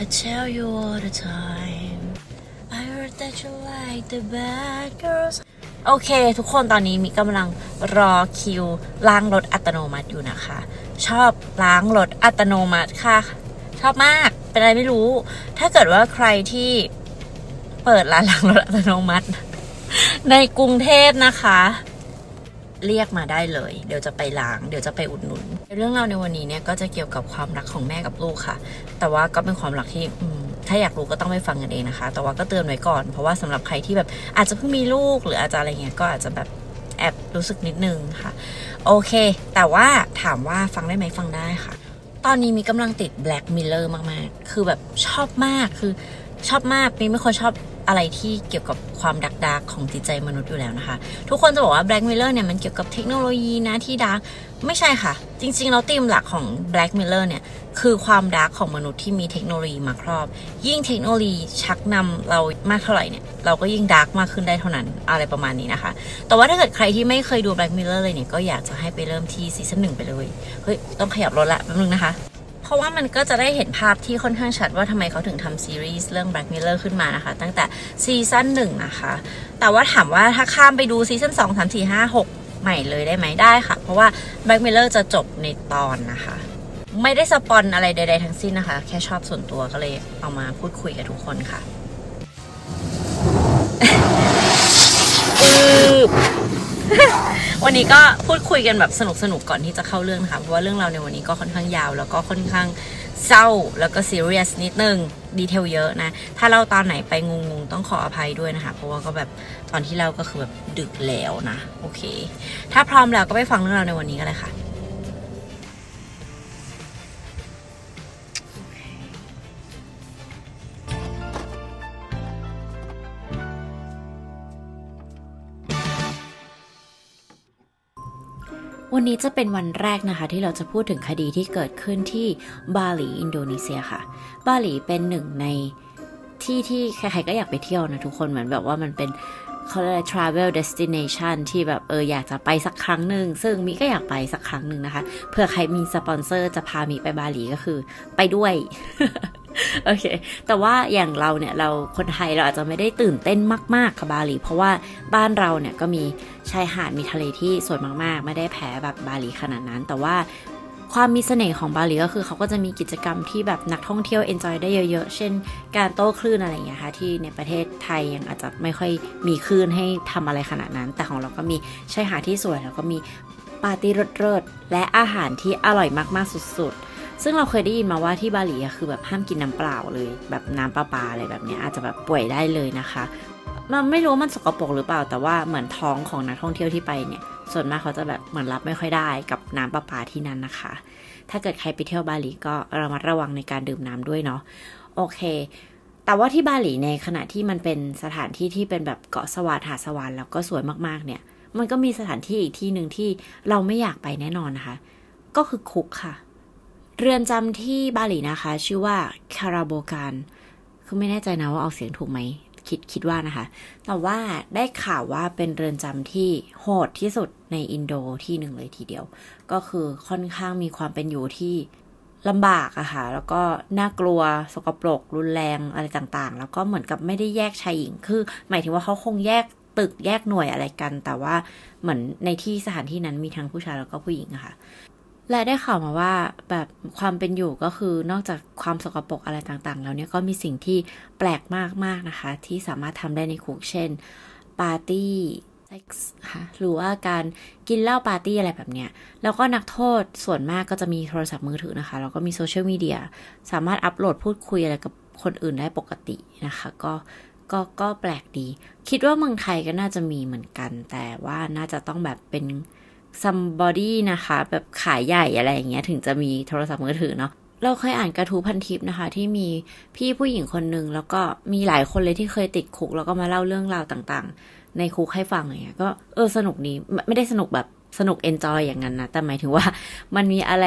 I tell you all the time I heard that you like the bad girls โอเค ทุกคนตอนนี้มีกำลังรอคิวล้างรถอัตโนมัติอยู่นะคะ ชอบล้างรถอัตโนมัติค่ะ ชอบมากเป็นอะไรไม่รู้ ถ้าเกิดว่าใครที่เปิดร้านล้างรถอัตโนมัติ ในกรุงเทพนะคะ เรียกมาได้เลย เดี๋ยวจะไปล้าง เดี๋ยวจะไปอุดหนุน เรื่องราวในวันนี้เนี่ยก็จะเกี่ยวกับความรักของแม่กับลูกค่ะ แต่ว่าก็เป็นความรักที่ถ้าอยากรู้ก็ต้องไปฟังกันเองนะคะ แต่ว่าก็เตือนไว้ก่อน เพราะว่าสำหรับใครที่แบบอาจจะเพิ่งมีลูกหรืออาจจะอะไรเงี้ยก็อาจจะแบบแอบรู้สึกนิดนึงค่ะ โอเค แต่ว่าถามว่าฟังได้ไหมฟังได้ค่ะ ตอนนี้มีกำลังติด Black Mirror มากๆ คือแบบชอบมากคือชอบมากมีไม่คนชอบ อะไรที่เกี่ยวกับความดักดักของจิตใจมนุษย์อยู่แล้วนะคะ ทุกคนจะบอกว่า Black Mirror เนี่ยมันเกี่ยวกับเทคโนโลยีนะที่ดักไม่ใช่ค่ะ จริงๆ แล้วธีมหลักของ Black Mirror เนี่ยคือความดักของมนุษย์ที่มีเทคโนโลยีมาครอบ ยิ่งเทคโนโลยีชักนำเรามากเท่าไหร่เนี่ยเราก็ยิ่งดักมากขึ้นได้เท่านั้นอะไรประมาณนี้นะคะ แต่ว่าถ้าเกิดใครที่ไม่เคยดู Black Mirror เลยเนี่ยก็อยากจะให้ไปเริ่มที่ซีซั่นหนึ่งไปเลยเฮ้ยต้องขยับรถละแป๊บนึงนะคะ เพราะว่ามันก็จะได้เห็นภาพที่ค่อนข้างชัดว่าทำไมเขาถึงทำซีรีส์เรื่อง Black Mirror ขึ้นมานะคะ ตั้งแต่ซีซั่นหนึ่งนะคะ แต่ว่าถามว่าถ้าข้ามไปดูซีซั่นสองสามสี่ห้าหกใหม่เลยได้ไหมได้ค่ะ เพราะว่า Black Mirror จะจบในตอนนะคะ ไม่ได้สปอนอะไรใดๆทั้งสิ้นนะคะ แค่ชอบส่วนตัวก็เลยเอามาพูดคุยกับทุกคนค่ะ วันนี้ก็พูดคุยกันแบบสนุกสนุกก่อนที่จะเข้าเรื่องนะคะเพราะว่าเรื่องเราในวันนี้ก็ค่อนข้างยาว แล้วก็ค่อนข้างเศร้าแล้วก็ซีเรียสนิดนึงดีเทลเยอะนะ ถ้าเราตอนไหนไปงงๆ ต้องขออภัยด้วยนะคะ เพราะว่าก็แบบตอนที่เล่าก็คือแบบดึกแล้วนะ โอเค ถ้าพร้อมแล้วก็ไปฟังเรื่องเราในวันนี้กันเลยค่ะ วันนี้จะเป็นวันแรกนะคะ ที่เราจะพูดถึงคดีที่เกิดขึ้นที่บาหลีอินโดนีเซียค่ะ บาหลีเป็นหนึ่งในที่ที่ใครๆก็อยากไปเที่ยวนะทุกคนเหมือนแบบว่ามันเป็น เขาเรียกอะไร travel destination ที่แบบเอออยากจะไปสักครั้งหนึ่ง ซึ่งมีก็อยากไปสักครั้งหนึ่งนะคะเผื่อใครมีสปอนเซอร์จะพามีไปบาหลีก็คือไปด้วยโอเค แต่ว่าอย่างเราเนี่ยเราคนไทยเราอาจจะไม่ได้ตื่นเต้นมาก ๆ กับบาหลี เพราะว่าบ้านเราเนี่ยก็มีชายหาดมีทะเลที่สวยมาก ๆ ไม่ได้แพ้แบบบาหลีขนาดนั้น แต่ว่า ความมีเสน่ห์ของบาหลีก็คือเขาก็จะมีกิจกรรมที่แบบนักท่องเที่ยว enjoy ได้เยอะๆ เช่น การโต้คลื่นอะไรอย่างเงี้ยค่ะที่ในประเทศไทยยังอาจจะไม่ค่อยมีคลื่นให้ทำอะไรขนาดนั้น แต่ของเราก็มีชายหาดที่สวยแล้วก็มีปาร์ตี้เลิศๆและอาหารที่อร่อยมากๆสุดๆซึ่งเราเคยได้ยินมาว่าที่บาหลีคือแบบห้ามกินน้ำเปล่าเลย แบบน้ำประปาอะไรแบบนี้อาจจะแบบป่วยได้เลยนะคะ มันไม่รู้ว่ามันสกปรกหรือเปล่าแต่ว่าเหมือนท้องของนักท่องเที่ยวที่ไปเนี่ย ส่วนมากเขาจะแบบเหมือนรับไม่ค่อยได้กับน้ำประปาที่นั่นนะคะ ถ้าเกิดใครไปเที่ยวบาหลีก็ระมัดระวังในการดื่มน้ำด้วยเนาะโอเค แต่ว่าที่บาหลีในขณะที่มันเป็นสถานที่ที่เป็นแบบเกาะสวาดหาดสวรรค์แล้วก็สวยมากๆเนี่ย มันก็มีสถานที่อีกที่หนึ่งที่เราไม่อยากไปแน่นอนนะคะ ก็คือคุกค่ะ เรือนจำที่บาหลีนะคะ ชื่อว่าคาราโบการคือไม่แน่ใจนะว่าออกเสียงถูกไหม คิดคิดว่านะคะ แต่ว่าได้ข่าวว่าเป็นเรือนจำที่โหดที่สุดในอินโดที่หนึ่งเลยทีเดียว ก็คือค่อนข้างมีความเป็นอยู่ที่ลำบากอะค่ะ แล้วก็น่ากลัว สกปรก รุนแรงอะไรต่างๆ แล้วก็เหมือนกับไม่ได้แยกชายหญิง คือ หมายถึงว่าเขาคงแยกตึกแยกหน่วยอะไรกัน แต่ว่าเหมือนในที่สถานที่นั้นมีทั้งผู้ชายแล้วก็ผู้หญิงอะค่ะ และได้ข่าวมาว่าแบบความเป็นอยู่ก็คือนอกจากความสกปรกอะไรต่างๆ แล้วเนี่ยก็มีสิ่งที่แปลกมากๆนะคะ ที่สามารถทำได้ในคุกเช่นปาร์ตี้เซ็กส์ค่ะหรือว่าการกินเหล้าปาร์ตี้อะไรแบบเนี้ย แล้วก็นักโทษส่วนมากก็จะมีโทรศัพท์มือถือนะคะ แล้วก็มีโซเชียลมีเดียสามารถอัปโหลดพูดคุยอะไรกับคนอื่นได้ปกตินะคะ ก็ก็ก็แปลกดี คิดว่าเมืองไทยก็น่าจะมีเหมือนกัน แต่ว่าน่าจะต้องแบบเป็น somebody นะคะ แบบขายใหญ่อะไรอย่างเงี้ยถึงจะมีโทรศัพท์มือถือเนาะเราเคยอ่านกระทู้พันทิปนะคะ ที่มีพี่ผู้หญิงคนหนึ่งแล้วก็มีหลายคนเลยที่เคยติดคุก แล้วก็มาเล่าเรื่องราวต่างๆ ในคุกให้ฟังอะไรเงี้ยก็เออสนุกดีไม่ได้สนุกแบบสนุกเอนจอยอย่างนั้นนะแต่หมายถึงว่ามันมีอะไร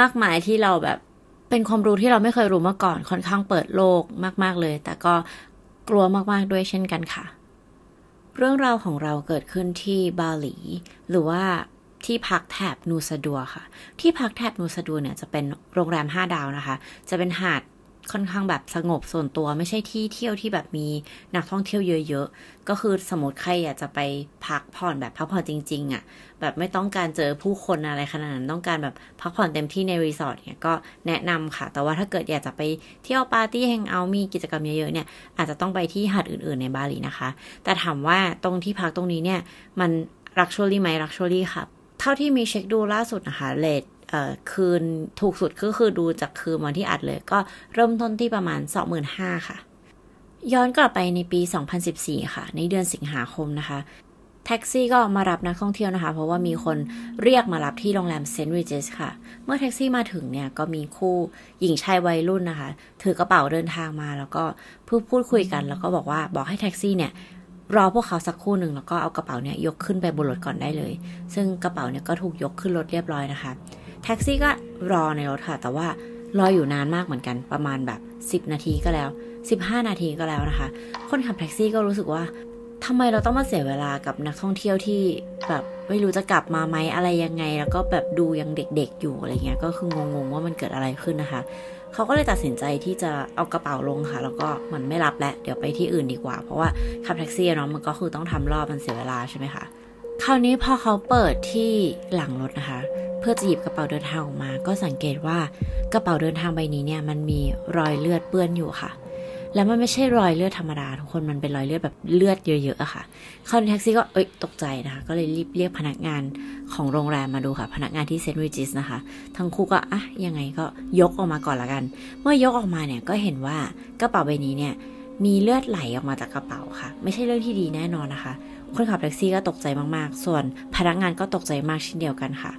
มากมายที่เราแบบเป็นความรู้ที่เราไม่เคยรู้มาก่อนค่อนข้างเปิดโลกมาก ๆเลย แต่ก็กลัวมากๆด้วยเช่นกันค่ะ เรื่องราวของเราเกิดขึ้นที่บาหลี หรือว่า ที่พักแถบนูซาดัวค่ะ ที่พักแถบนูซาดัวเนี่ยจะเป็นโรงแรม 5 ดาวนะคะ จะเป็นหาดค่อนข้างแบบสงบส่วนตัวไม่ใช่ที่เที่ยวที่แบบมีนักท่องเที่ยวเยอะๆ ก็คือสมมติใครอยากจะไปพักผ่อนแบบพักผ่อนจริง ๆอะ่ะ แบบไม่ต้องการเจอผู้คนอะไรขนาดนั้นต้องการแบบพักผ่อนเต็มที่ในรีสอร์ทเนี่ยก็แนะนำค่ะ แต่ว่าถ้าเกิดอยากจะไปเที่ยวปาร์ตี้ hang out มีกิจกรรมเยอะๆเนี่ยอาจจะต้องไปที่หาดอื่นๆในบาหลีนะคะ แต่ถามว่าตรงที่พักตรงนี้เนี่ยมัน luxury ไหม luxury ค่ะ เท่าที่มีเช็คดูล่าสุดนะคะ rate คืนถูกสุดก็คือดูจากคืนวันที่อัดเลยก็เริ่มต้นที่ประมาณ 25,000ค่ะ ย้อนกลับไปในปี 2014 ค่ะ ในเดือนสิงหาคมนะคะ แท็กซี่ก็มารับนักท่องเที่ยวนะคะ เพราะว่ามีคนเรียกมารับที่โรงแรมเซนต์ริจิสค่ะ เมื่อแท็กซี่มาถึงเนี่ย ก็มีคู่หญิงชายวัยรุ่นนะคะ ถือกระเป๋าเดินทางมาแล้วก็พูดพูดคุยกัน แล้วก็บอกว่าบอกให้แท็กซี่เนี่ย รอพวกเขาสักครู่หนึ่งแล้วก็เอากระเป๋าเนี่ยยกขึ้นไปบนรถก่อนได้เลย ซึ่งกระเป๋าเนี่ยก็ถูกยกขึ้นรถเรียบร้อยนะคะ แท็กซี่ก็รอในรถค่ะ แต่ว่ารออยู่นานมากเหมือนกันประมาณแบบ 10 นาทีก็แล้ว 15 นาทีก็แล้วนะคะ คนขับแท็กซี่ก็รู้สึกว่าทำไมเราต้องมาเสียเวลากับนักท่องเที่ยวที่แบบไม่รู้จะกลับมาไหมอะไรยังไง แล้วก็แบบดูยังเด็กๆอยู่อะไรเงี้ยก็คืองงๆว่ามันเกิดอะไรขึ้นนะคะ เขาก็เลยตัดสินใจที่จะเอากระเป๋าลงค่ะ แล้วก็มันไม่รับแล้วเดี๋ยวไปที่อื่นดีกว่า เพราะว่าขับแท็กซี่เนาะมันก็คือต้องทำรอบมันเสียเวลาใช่ไหมคะคราวนี้พอเขาเปิดที่หลังรถนะคะ เพื่อจะหยิบกระเป๋าเดินทางออกมา ก็สังเกตว่ากระเป๋าเดินทางใบนี้เนี่ยมันมีรอยเลือดเปื้อนอยู่ค่ะ แล้วมันไม่ใช่รอยเลือดธรรมดาทุกคนมันเป็นรอยเลือดแบบเลือดเยอะๆอะค่ะ เข้าในแท็กซี่ก็เอ้ยตกใจนะคะ ก็เลยรีบเรียกพนักงานของโรงแรมมาดูค่ะ พนักงานที่เซนต์ริจิสนะคะ ทั้งคู่ก็อะยังไงก็ยกออกมาก่อนละกัน เมื่อยกออกมาเนี่ยก็เห็นว่ากระเป๋าใบนี้เนี่ยมีเลือดไหลออกมาจากกระเป๋าค่ะ ไม่ใช่เรื่องที่ดีแน่นอนนะคะ คนขับแท็กซี่ก็ตกใจมากๆ ส่วนพนักงานก็ตกใจมากเช่นเดียวกันค่ะ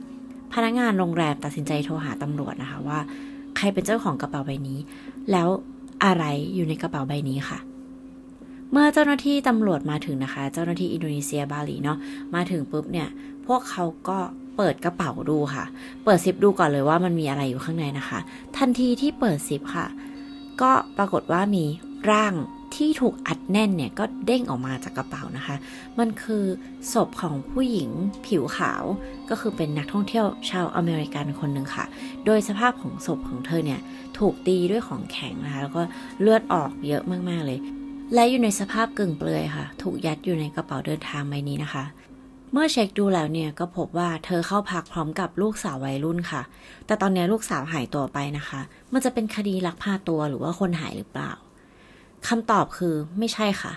พนักงานโรงแรมตัดสินใจโทรหาตำรวจนะคะว่า ใครเป็นเจ้าของกระเป๋าใบนี้ แล้ว อะไรอยู่ในกระเป๋าใบนี้ค่ะ เมื่อเจ้าหน้าที่ตำรวจมาถึงนะคะ เจ้าหน้าที่อินโดนีเซียบาหลีเนาะมาถึงปุ๊บเนี่ย พวกเขาก็เปิดกระเป๋าดูค่ะ เปิดซิปดูก่อนเลยว่ามันมีอะไรอยู่ข้างในนะคะ ทันทีที่เปิดซิปค่ะ ก็ปรากฏว่ามีร่างที่ถูกอัดแน่นเนี่ยก็เด้งออกมาจากกระเป๋านะคะ มันคือศพของผู้หญิงผิวขาวก็คือเป็นนักท่องเที่ยวชาวอเมริกันคนหนึ่งค่ะ โดยสภาพของศพของเธอเนี่ย ถูกตีด้วยของแข็งนะคะ แล้วก็เลือดออกเยอะมากๆเลย และอยู่ในสภาพกึ่งเปลือยค่ะ ถูกยัดอยู่ในกระเป๋าเดินทางใบนี้นะคะ เมื่อเช็คดูแล้วเนี่ยก็พบว่าเธอเข้าพักพร้อมกับลูกสาววัยรุ่นค่ะ แต่ตอนนี้ลูกสาวหายตัวไปนะคะ มันจะเป็นคดีลักพาตัวหรือว่าคนหายหรือเปล่าคำตอบคือไม่ใช่ค่ะ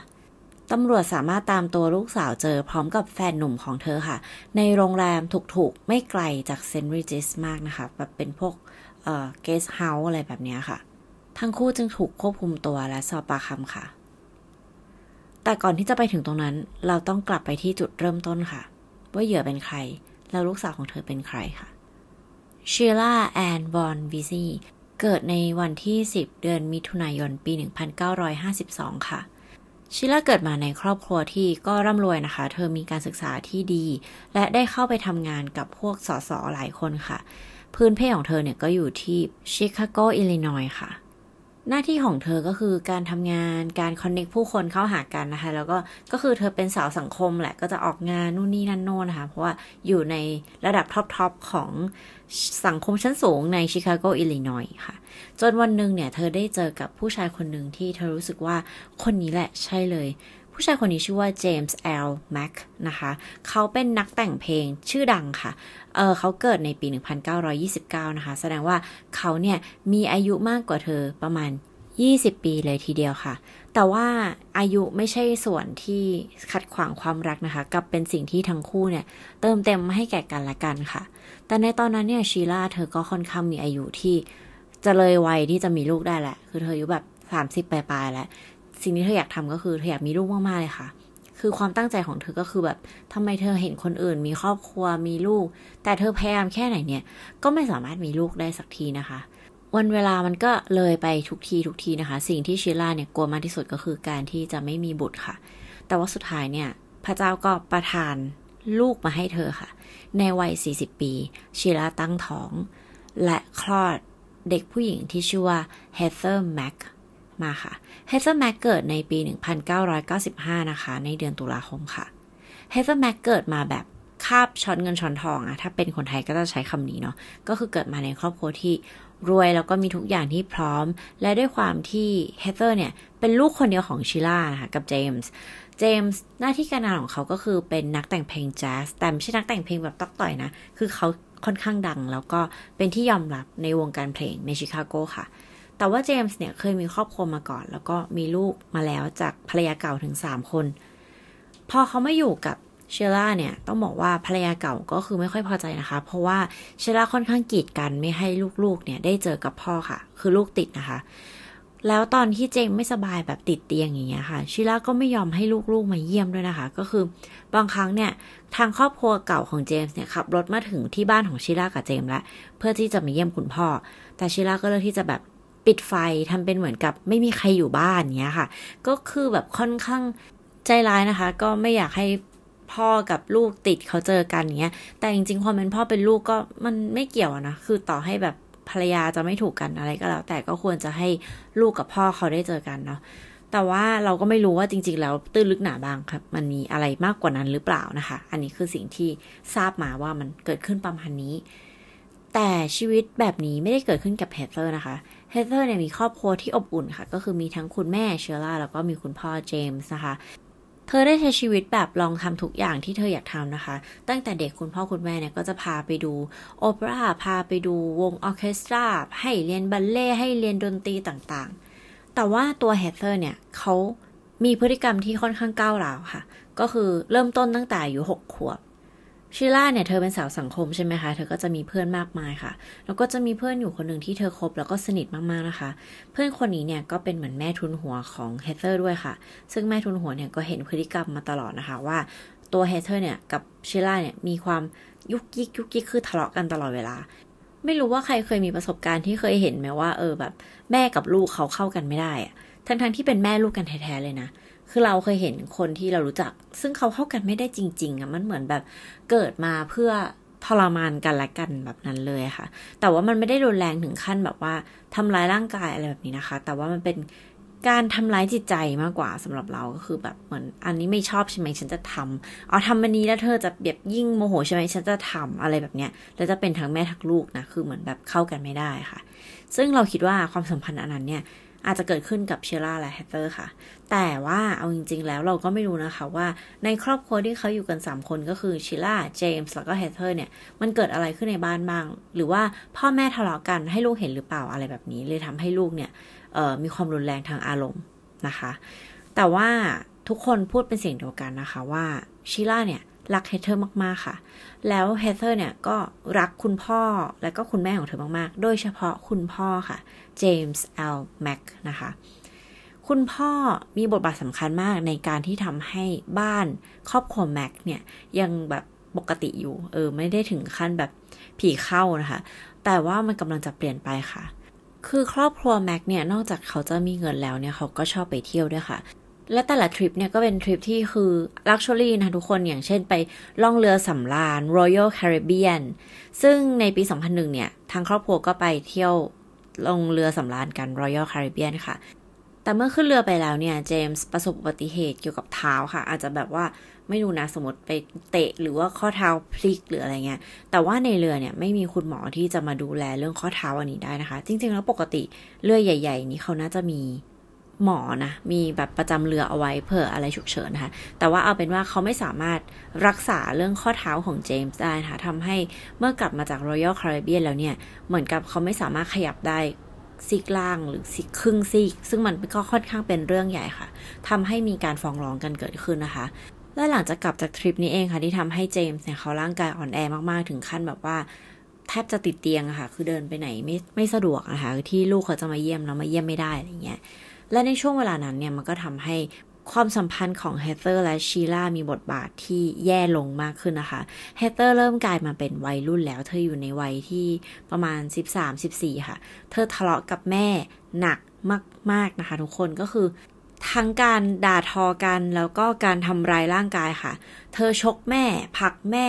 ตำรวจสามารถตามตัวลูกสาวเจอพร้อมกับแฟนหนุ่มของเธอค่ะ ในโรงแรมถูกๆ ไม่ไกลจากเซนต์ริจิสมากนะคะแบบเป็นพวก เอ่อเกสเฮาส์อะไรแบบนี้ค่ะ ทั้งคู่จึงถูกควบคุมตัวและสอบปากคำค่ะ แต่ก่อนที่จะไปถึงตรงนั้น เราต้องกลับไปที่จุดเริ่มต้นค่ะ ว่าเหยื่อเป็นใคร แล้วลูกสาวของเธอเป็นใครค่ะชีล่าแอนบอนวิซีเกิดในวันที่ 10 เดือนมิถุนายนปี 1952 ค่ะชิล่าเกิดมาในครอบครัวที่ก็ร่ำรวยนะคะ เธอมีการศึกษาที่ดี และได้เข้าไปทำงานกับพวกสสหลายคนค่ะ พื้นเพของเธอเนี่ยก็อยู่ที่ชิคาโกอิลลินอยค่ะ หน้าที่ของเธอก็คือการทำงานการ connect ผู้คนเข้าหากันนะคะ แล้วก็ก็คือเธอเป็นสาวสังคมแหละ ก็จะออกงานนู่นนี่นั่นโน่นนะคะ เพราะว่าอยู่ในระดับ top ๆของสังคมชั้นสูงในชิคาโกอิลลินอยค่ะ จนวันหนึ่งเนี่ย เธอได้เจอกับผู้ชายคนหนึ่งที่เธอรู้สึกว่าคนนี้แหละใช่เลย ผู้ชายคนนี้ชื่อว่าเจมส์แอลแม็กนะคะ เขาเป็นนักแต่งเพลงชื่อดังค่ะ เออเขาเกิดในปี 1929 นะคะ แสดงว่าเขาเนี่ยมีอายุมากกว่าเธอประมาณ 20 ปีเลยทีเดียวค่ะ แต่ว่าอายุไม่ใช่ส่วนที่ขัดขวางความรักนะคะ กับเป็นสิ่งที่ทั้งคู่เนี่ย เติมเต็มให้แก่กันและกันค่ะ แต่ในตอนนั้นเนี่ยชีลาเธอก็ค่อนข้างมีอายุที่จะเลยวัยที่จะมีลูกได้แหละ คือเธออายุแบบ 30 ปลายๆแล้ว สิ่งที่เธออยากทำก็คือเธออยากมีลูกมากๆเลยค่ะ คือความตั้งใจของเธอก็คือแบบทำไมเธอเห็นคนอื่น มีครอบครัวมีลูก แต่เธอพยายามแค่ไหนเนี่ย ก็ไม่สามารถมีลูกได้สักทีนะคะ วันเวลามันก็เลยไปทุกทีทุกทีนะคะ สิ่งที่ชิล่าเนี่ยกลัวมากที่สุดก็คือการที่จะไม่มีบุตรค่ะ แต่ว่าสุดท้ายเนี่ย พระเจ้าก็ประทานลูกมาให้เธอค่ะ ในวัย 40 ปี ชิล่าตั้งท้อง และคลอดเด็กผู้หญิงที่ชื่อว่าเฮเธอร์แม็ก มาค่ะเฮเธอร์แม็กเกิดในปี 1995 นะคะ ในเดือนตุลาคมค่ะเฮเธอร์แม็กเกิดมาแบบคาบช้อนเงินช้อนทองอะถ้าเป็นคนไทยก็จะใช้คำนี้เนาะก็คือเกิดมาในครอบครัวที่รวยแล้วก็มีทุกอย่างที่พร้อม และด้วยความที่เฮเธอร์เนี่ย เป็นลูกคนเดียวของชิล่านะคะกับเจมส์ เจมส์หน้าที่การงานของเขาก็คือเป็นนักแต่งเพลงแจ๊สแต่ไม่ใช่นักแต่งเพลงแบบต๊อกต๋อยนะ คือเขาค่อนข้างดัง แล้วก็เป็นที่ยอมรับในวงการเพลงในชิคาโกค่ะ แต่ว่าเจมส์เนี่ยเคยมีครอบครัวมาก่อน แล้วก็มีลูกมาแล้วจากภรรยาเก่าถึง 3 คน พอเขาไม่อยู่กับเชล่าเนี่ยต้องบอกว่าภรรยาเก่าก็คือไม่ค่อยพอใจนะคะ เพราะว่าเชล่าค่อนข้างกีดกันไม่ให้ลูกๆเนี่ยได้เจอกับพ่อค่ะ คือลูกติดนะคะ แล้วตอนที่เจมไม่สบายแบบติดเตียงอย่างเงี้ยค่ะชิล่าก็ไม่ยอมให้ลูกๆมาเยี่ยมด้วยนะคะ ก็คือบางครั้งเนี่ยทางครอบครัวเก่าของเจมส์เนี่ยขับรถมาถึงที่บ้านของชิล่ากับเจมส์แล้วเพื่อที่จะมาเยี่ยมคุณพ่อ แต่ชิล่าก็เลือกที่จะแบบ ปิดไฟทำเป็นเหมือนกับไม่มีใครอยู่บ้านเงี้ยค่ะ ก็คือแบบค่อนข้างใจร้ายนะคะ ก็ไม่อยากให้พ่อกับลูกติดเขาเจอกันเงี้ย แต่จริงๆ ความเป็นพ่อเป็นลูกก็มันไม่เกี่ยวนะ คือต่อให้แบบภรรยาจะไม่ถูกกันอะไรก็แล้ว แต่ก็ควรจะให้ลูกกับพ่อเขาได้เจอกันเนาะแต่ว่าเราก็ไม่รู้ว่าจริง ๆ แล้วตื้นลึกหนาบางครับ มันมีอะไรมากกว่านั้นหรือเปล่านะคะ อันนี้คือสิ่งที่ทราบมาว่ามันเกิดขึ้นประมาณนี้ แต่ชีวิตแบบนี้ไม่ได้เกิดขึ้นกับเฮเธอร์นะคะ เฮเธอร์เนี่ยมีครอบครัวที่อบอุ่นค่ะ ก็คือมีทั้งคุณแม่เชอร่าแล้วก็มีคุณพ่อเจมส์นะคะเธอได้ใช้ชีวิตแบบลองทำทุกอย่างที่เธออยากทำนะคะ ตั้งแต่เด็กคุณพ่อคุณแม่เนี่ยก็จะพาไปดูโอเปร่าพาไปดูวงออเคสตราให้เรียนบัลเล่ให้เรียนดนตรีต่างๆ แต่ว่าตัวเฮเธอร์เนี่ยเขามีพฤติกรรมที่ค่อนข้างก้าวร้าวค่ะ ก็คือเริ่มต้นตั้งแต่อายุหกขวบ ชิล่าเนี่ยเธอเป็นสาวสังคมใช่ไหมคะ เธอก็จะมีเพื่อนมากมายค่ะ แล้วก็จะมีเพื่อนอยู่คนหนึ่งที่เธอคบแล้วก็สนิทมากๆนะคะ เพื่อนคนนี้เนี่ยก็เป็นเหมือนแม่ทุนหัวของเฮเธอร์ด้วยค่ะ ซึ่งแม่ทุนหัวเนี่ยก็เห็นพฤติกรรมมาตลอดนะคะว่าตัวเฮเธอร์เนี่ยกับชิล่าเนี่ยมีความยุกยิกยุกยิกคือทะเลาะกันตลอดเวลา ไม่รู้ว่าใครเคยมีประสบการณ์ที่เคยเห็นไหมว่าเออแบบ แม่กับลูกเขาเข้ากันไม่ได้อะทั้งๆทที่เป็นแม่ลูกกันแท้ๆเลยนะ คือเราเคยเห็นคนที่เรารู้จัก ซึ่งเขาเข้ากันไม่ได้จริง ๆอะมันเหมือนแบบเกิดมาเพื่อทรมานกันและกันแบบนั้นเลยค่ะ แต่ว่ามันไม่ได้รุนแรงถึงขั้นแบบว่าทำร้ายร่างกายอะไรแบบนี้นะคะ แต่ว่ามันเป็นการทำร้ายจิตใจมากกว่าสำหรับเราก็คือแบบเหมือนอันนี้ไม่ชอบใช่ไหมฉันจะทำเอาทำมันนี้แล้วเธอจะแบบยิ่งโมโหใช่ไหมฉันจะทำอะไรแบบเนี้ยแล้วจะเป็นทั้งแม่ทั้งลูกนะคือเหมือนแบบเข้ากันไม่ได้ค่ะ ซึ่งเราคิดว่าความสัมพันธ์อันนั้นเนี่ย อาจจะเกิดขึ้นกับชิล่าและเฮเธอร์ค่ะ แต่ว่าเอาจริง ๆ แล้วเราก็ไม่รู้นะคะว่าในครอบครัวที่เขาอยู่กัน 3 คนก็คือชิล่าเจมส์แล้วก็เฮเธอร์เนี่ย มันเกิดอะไรขึ้นในบ้านบ้าง หรือว่าพ่อแม่ทะเลาะกันให้ลูกเห็นหรือเปล่าอะไรแบบนี้ เลยทำให้ลูกเนี่ยมีความรุนแรงทางอารมณ์นะคะ แต่ว่าทุกคนพูดเป็นเสียงเดียวกันนะคะว่าชิล่าเนี่ย รักเฮเธอร์มากๆค่ะ แล้วเฮเธอร์เนี่ยก็รักคุณพ่อและก็คุณแม่ของเธอมากๆ โดยเฉพาะคุณพ่อค่ะ เจมส์เอลแม็กนะคะ คุณพ่อมีบทบาทสำคัญมากในการที่ทำให้บ้านครอบครัวแม็กเนี่ย ยังแบบปกติอยู่ เออ ไม่ได้ถึงขั้นแบบผีเข้านะคะ แต่ว่ามันกำลังจะเปลี่ยนไปค่ะ คือครอบครัวแม็กเนี่ย นอกจากเขาจะมีเงินแล้วเนี่ย เขาก็ชอบไปเที่ยวด้วยค่ะ และแต่ละทริปเนี่ยก็เป็นทริปที่คือลักชัวรี่นะทุกคนอย่างเช่นไปล่องเรือสำราญ Royal Caribbean ซึ่งในปี 2001 เนี่ย ทางครอบครัวก็ไปเที่ยวลงเรือสำราญกัน Royal Caribbean ค่ะ แต่เมื่อขึ้นเรือไปแล้วเนี่ย เจมส์ประสบอุบัติเหตุเกี่ยวกับเท้าค่ะ อาจจะแบบว่าไม่รู้นะสมมติไปเตะหรือว่าข้อเท้าพลิกหรืออะไรเงี้ย แต่ว่าในเรือเนี่ยไม่มีคุณหมอที่จะมาดูแลเรื่องข้อเท้าอันนี้ได้นะคะ จริง ๆ แล้วปกติเรือใหญ่ ๆ นี้เขาน่าจะมี หมอนะมีแบบประจำเรือเอาไว้เผื่ออะไรฉุกเฉินนะคะแต่ว่าเอาเป็นว่าเขาไม่สามารถรักษาเรื่องข้อเท้าของเจมส์ได้นะคะทำให้เมื่อกลับมาจาก Royal Caribbean แล้วเนี่ย เหมือนกับเขาไม่สามารถขยับได้ซีกล่างหรือซีกครึ่งซีก ซึ่งมันก็ค่อนข้างเป็นเรื่องใหญ่ค่ะทำให้มีการฟ้องร้องกันเกิดขึ้นนะคะและหลังจากกลับจากทริปนี้เองค่ะที่ทำให้เจมส์เนี่ยเขาร่างกายอ่อนแอมากๆ ถึงขั้นแบบว่าแทบจะติดเตียงอะค่ะ คือเดินไปไหนไม่ไม่สะดวกนะคะที่ลูกเขาจะมาเยี่ยมแล้วมาเยี่ยมไม่ได้อะไรเงี้ย และในช่วงเวลานั้นเนี่ยมันก็ทำให้ความสัมพันธ์ของเฮเธอร์และชีล่ามีบทบาทที่แย่ลงมากขึ้นนะคะเฮเธอร์เริ่มกลายมาเป็นวัยรุ่นแล้ว เธออยู่ในวัยที่ประมาณ 13-14 ค่ะ เธอทะเลาะกับแม่หนักมาก ๆ นะคะ ทุกคนก็คือ ทั้งการด่าทอกันแล้วก็การทำร้ายร่างกายค่ะ เธอชกแม่ ผักแม่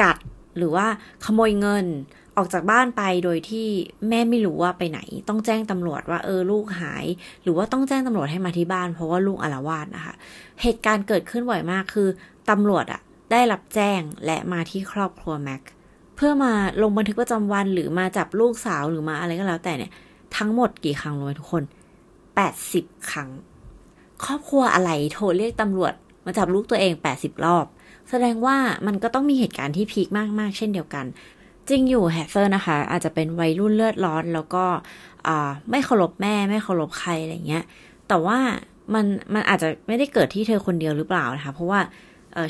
กัดหรือว่าขโมยเงิน ออกจากบ้านไปโดยที่แม่ไม่รู้ว่าไปไหน ต้องแจ้งตำรวจว่าเออลูกหาย หรือว่าต้องแจ้งตำรวจให้มาที่บ้าน เพราะว่าลูกอารวาสนะคะ เหตุการณ์เกิดขึ้นบ่อยมากคือตำรวจอะได้รับแจ้งและมาที่ครอบครัวแม็กเพื่อมาลงบันทึกประจำวันหรือมาจับลูกสาวหรือมาอะไรก็แล้วแต่เนี่ย ทั้งหมดกี่ครั้งรู้ไหมทุกคนแปดสิบครั้ง ครอบครัวอะไรโทรเรียกตำรวจ มาจับลูกตัวเองแปดสิบรอบ แสดงว่ามันก็ต้องมีเหตุการณ์ที่พีคมากๆ เช่นเดียวกัน จริงอยู่แฮเซอร์นะคะ อาจจะเป็นวัยรุ่นเลือดร้อน แล้วก็ไม่เคารพแม่ไม่เคารพใครอะไรเงี้ย แต่ว่ามันมันอาจจะไม่ได้เกิดที่เธอคนเดียวหรือเปล่านะคะ เพราะว่า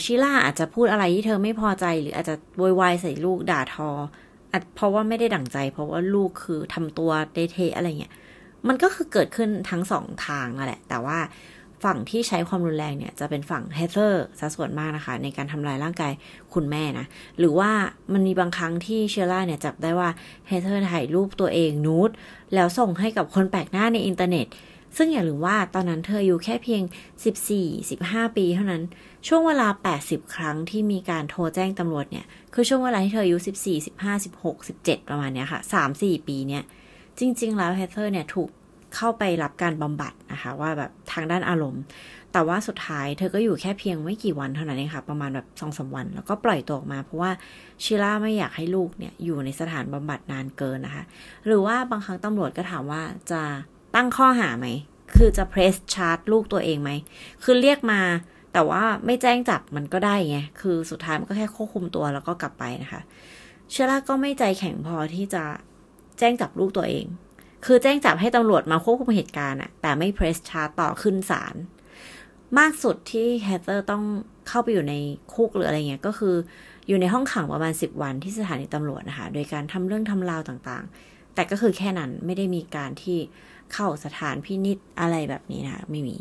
ชิล่าอาจจะพูดอะไรที่เธอไม่พอใจหรืออาจจะโวยวายใส่ลูกด่าทอเพราะว่าไม่ได้ดั่งใจ เพราะว่าลูกคือทำตัวเดเทอะไรเงี้ยมันก็คือเกิดขึ้นทั้งสองทางแหละ แต่ว่า ฝั่งที่ใช้ความรุนแรงเนี่ยจะเป็นฝั่งเฮเธอร์ซะส่วนมากนะคะ ในการทำลายร่างกายคุณแม่นะ หรือว่ามันมีบางครั้งที่เชล่าเนี่ยจับได้ว่าเฮเธอร์ถ่ายรูปตัวเองนูดแล้วส่งให้กับคนแปลกหน้าในอินเทอร์เน็ต ซึ่งอย่าลืมว่าตอนนั้นเธออยู่แค่เพียง 14-15 ปีเท่านั้น ช่วงเวลา 80 ครั้งที่มีการโทรแจ้งตำรวจเนี่ย คือช่วงเวลาที่เธออายุ 14 15 16 17 ประมาณเนี้ยค่ะ 3-4 ปีเนี่ยจริง ๆ แล้วเฮเธอร์เนี่ยถูก เข้าไปรับการบำบัดนะคะ ว่าแบบทางด้านอารมณ์ แต่ว่าสุดท้ายเธอก็อยู่แค่เพียงไม่กี่วันเท่านั้นเองค่ะ ประมาณแบบสองสาวัน แล้วก็ปล่อยตัวออกมา เพราะว่าชิล่าไม่อยากให้ลูกเนี่ยอยู่ในสถานบำบัดนานเกินนะคะ หรือว่าบางครั้งตำรวจก็ถามว่าจะตั้งข้อหาไหม คือจะเพรสชาร์จลูกตัวเองไหม คือเรียกมาแต่ว่าไม่แจ้งจับมันก็ได้ไง คือสุดท้ายมันก็แค่ควบคุมตัวแล้วก็กลับไปนะคะ เชล่าก็ไม่ใจแข็งพอที่จะแจ้งจับลูกตัวเอง คือแจ้งจับให้ตำรวจมาควบคุมเหตุการณ์อะแต่ไม่เพรสชาร์ต่อขึ้นศาลมากสุดที่แฮตเตอร์ต้องเข้าไปอยู่ในคุกหรืออะไรเงี้ยก็คืออยู่ในห้องขังประมาณ 10 วันที่สถานีตำรวจนะคะ โดยการทำเรื่องทำราวต่างๆ แต่ก็คือแค่นั้นไม่ได้มีการที่เข้าสถานพินิจอะไรแบบนี้นะคะไม่มี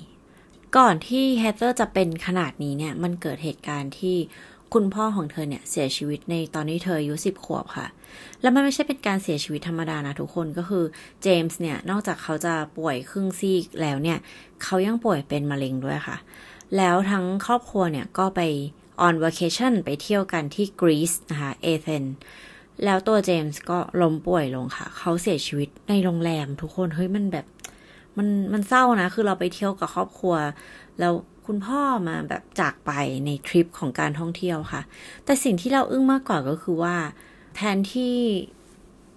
ก่อนที่เฮเธอร์จะเป็นขนาดนี้เนี่ย มันเกิดเหตุการณ์ที่ คุณพ่อของเธอเนี่ยเสียชีวิตในตอนที่เธออายุสิบขวบค่ะ แล้วมันไม่ใช่เป็นการเสียชีวิตธรรมดานะทุกคนก็คือเจมส์เนี่ยนอกจากเขาจะป่วยครึ่งซีกแล้วเนี่ย เขายังป่วยเป็นมะเร็งด้วยค่ะ แล้วทั้งครอบครัวเนี่ยก็ไปออนว a เคชั่นไปเที่ยวกันที่กรีซนะคะเอเธนส์แล้วตัวเจมส์ก็ล้มป่วยลงค่ะ เขาเสียชีวิตในโรงแรมทุกคนเฮ้ยมันแบบมันมันเศร้านะ คือเราไปเที่ยวกับครอบครัว แล้ว คุณพ่อมาแบบจากไปในทริปของการท่องเที่ยวค่ะ แต่สิ่งที่เราอึ้งมากกว่าก็คือว่า แทนที่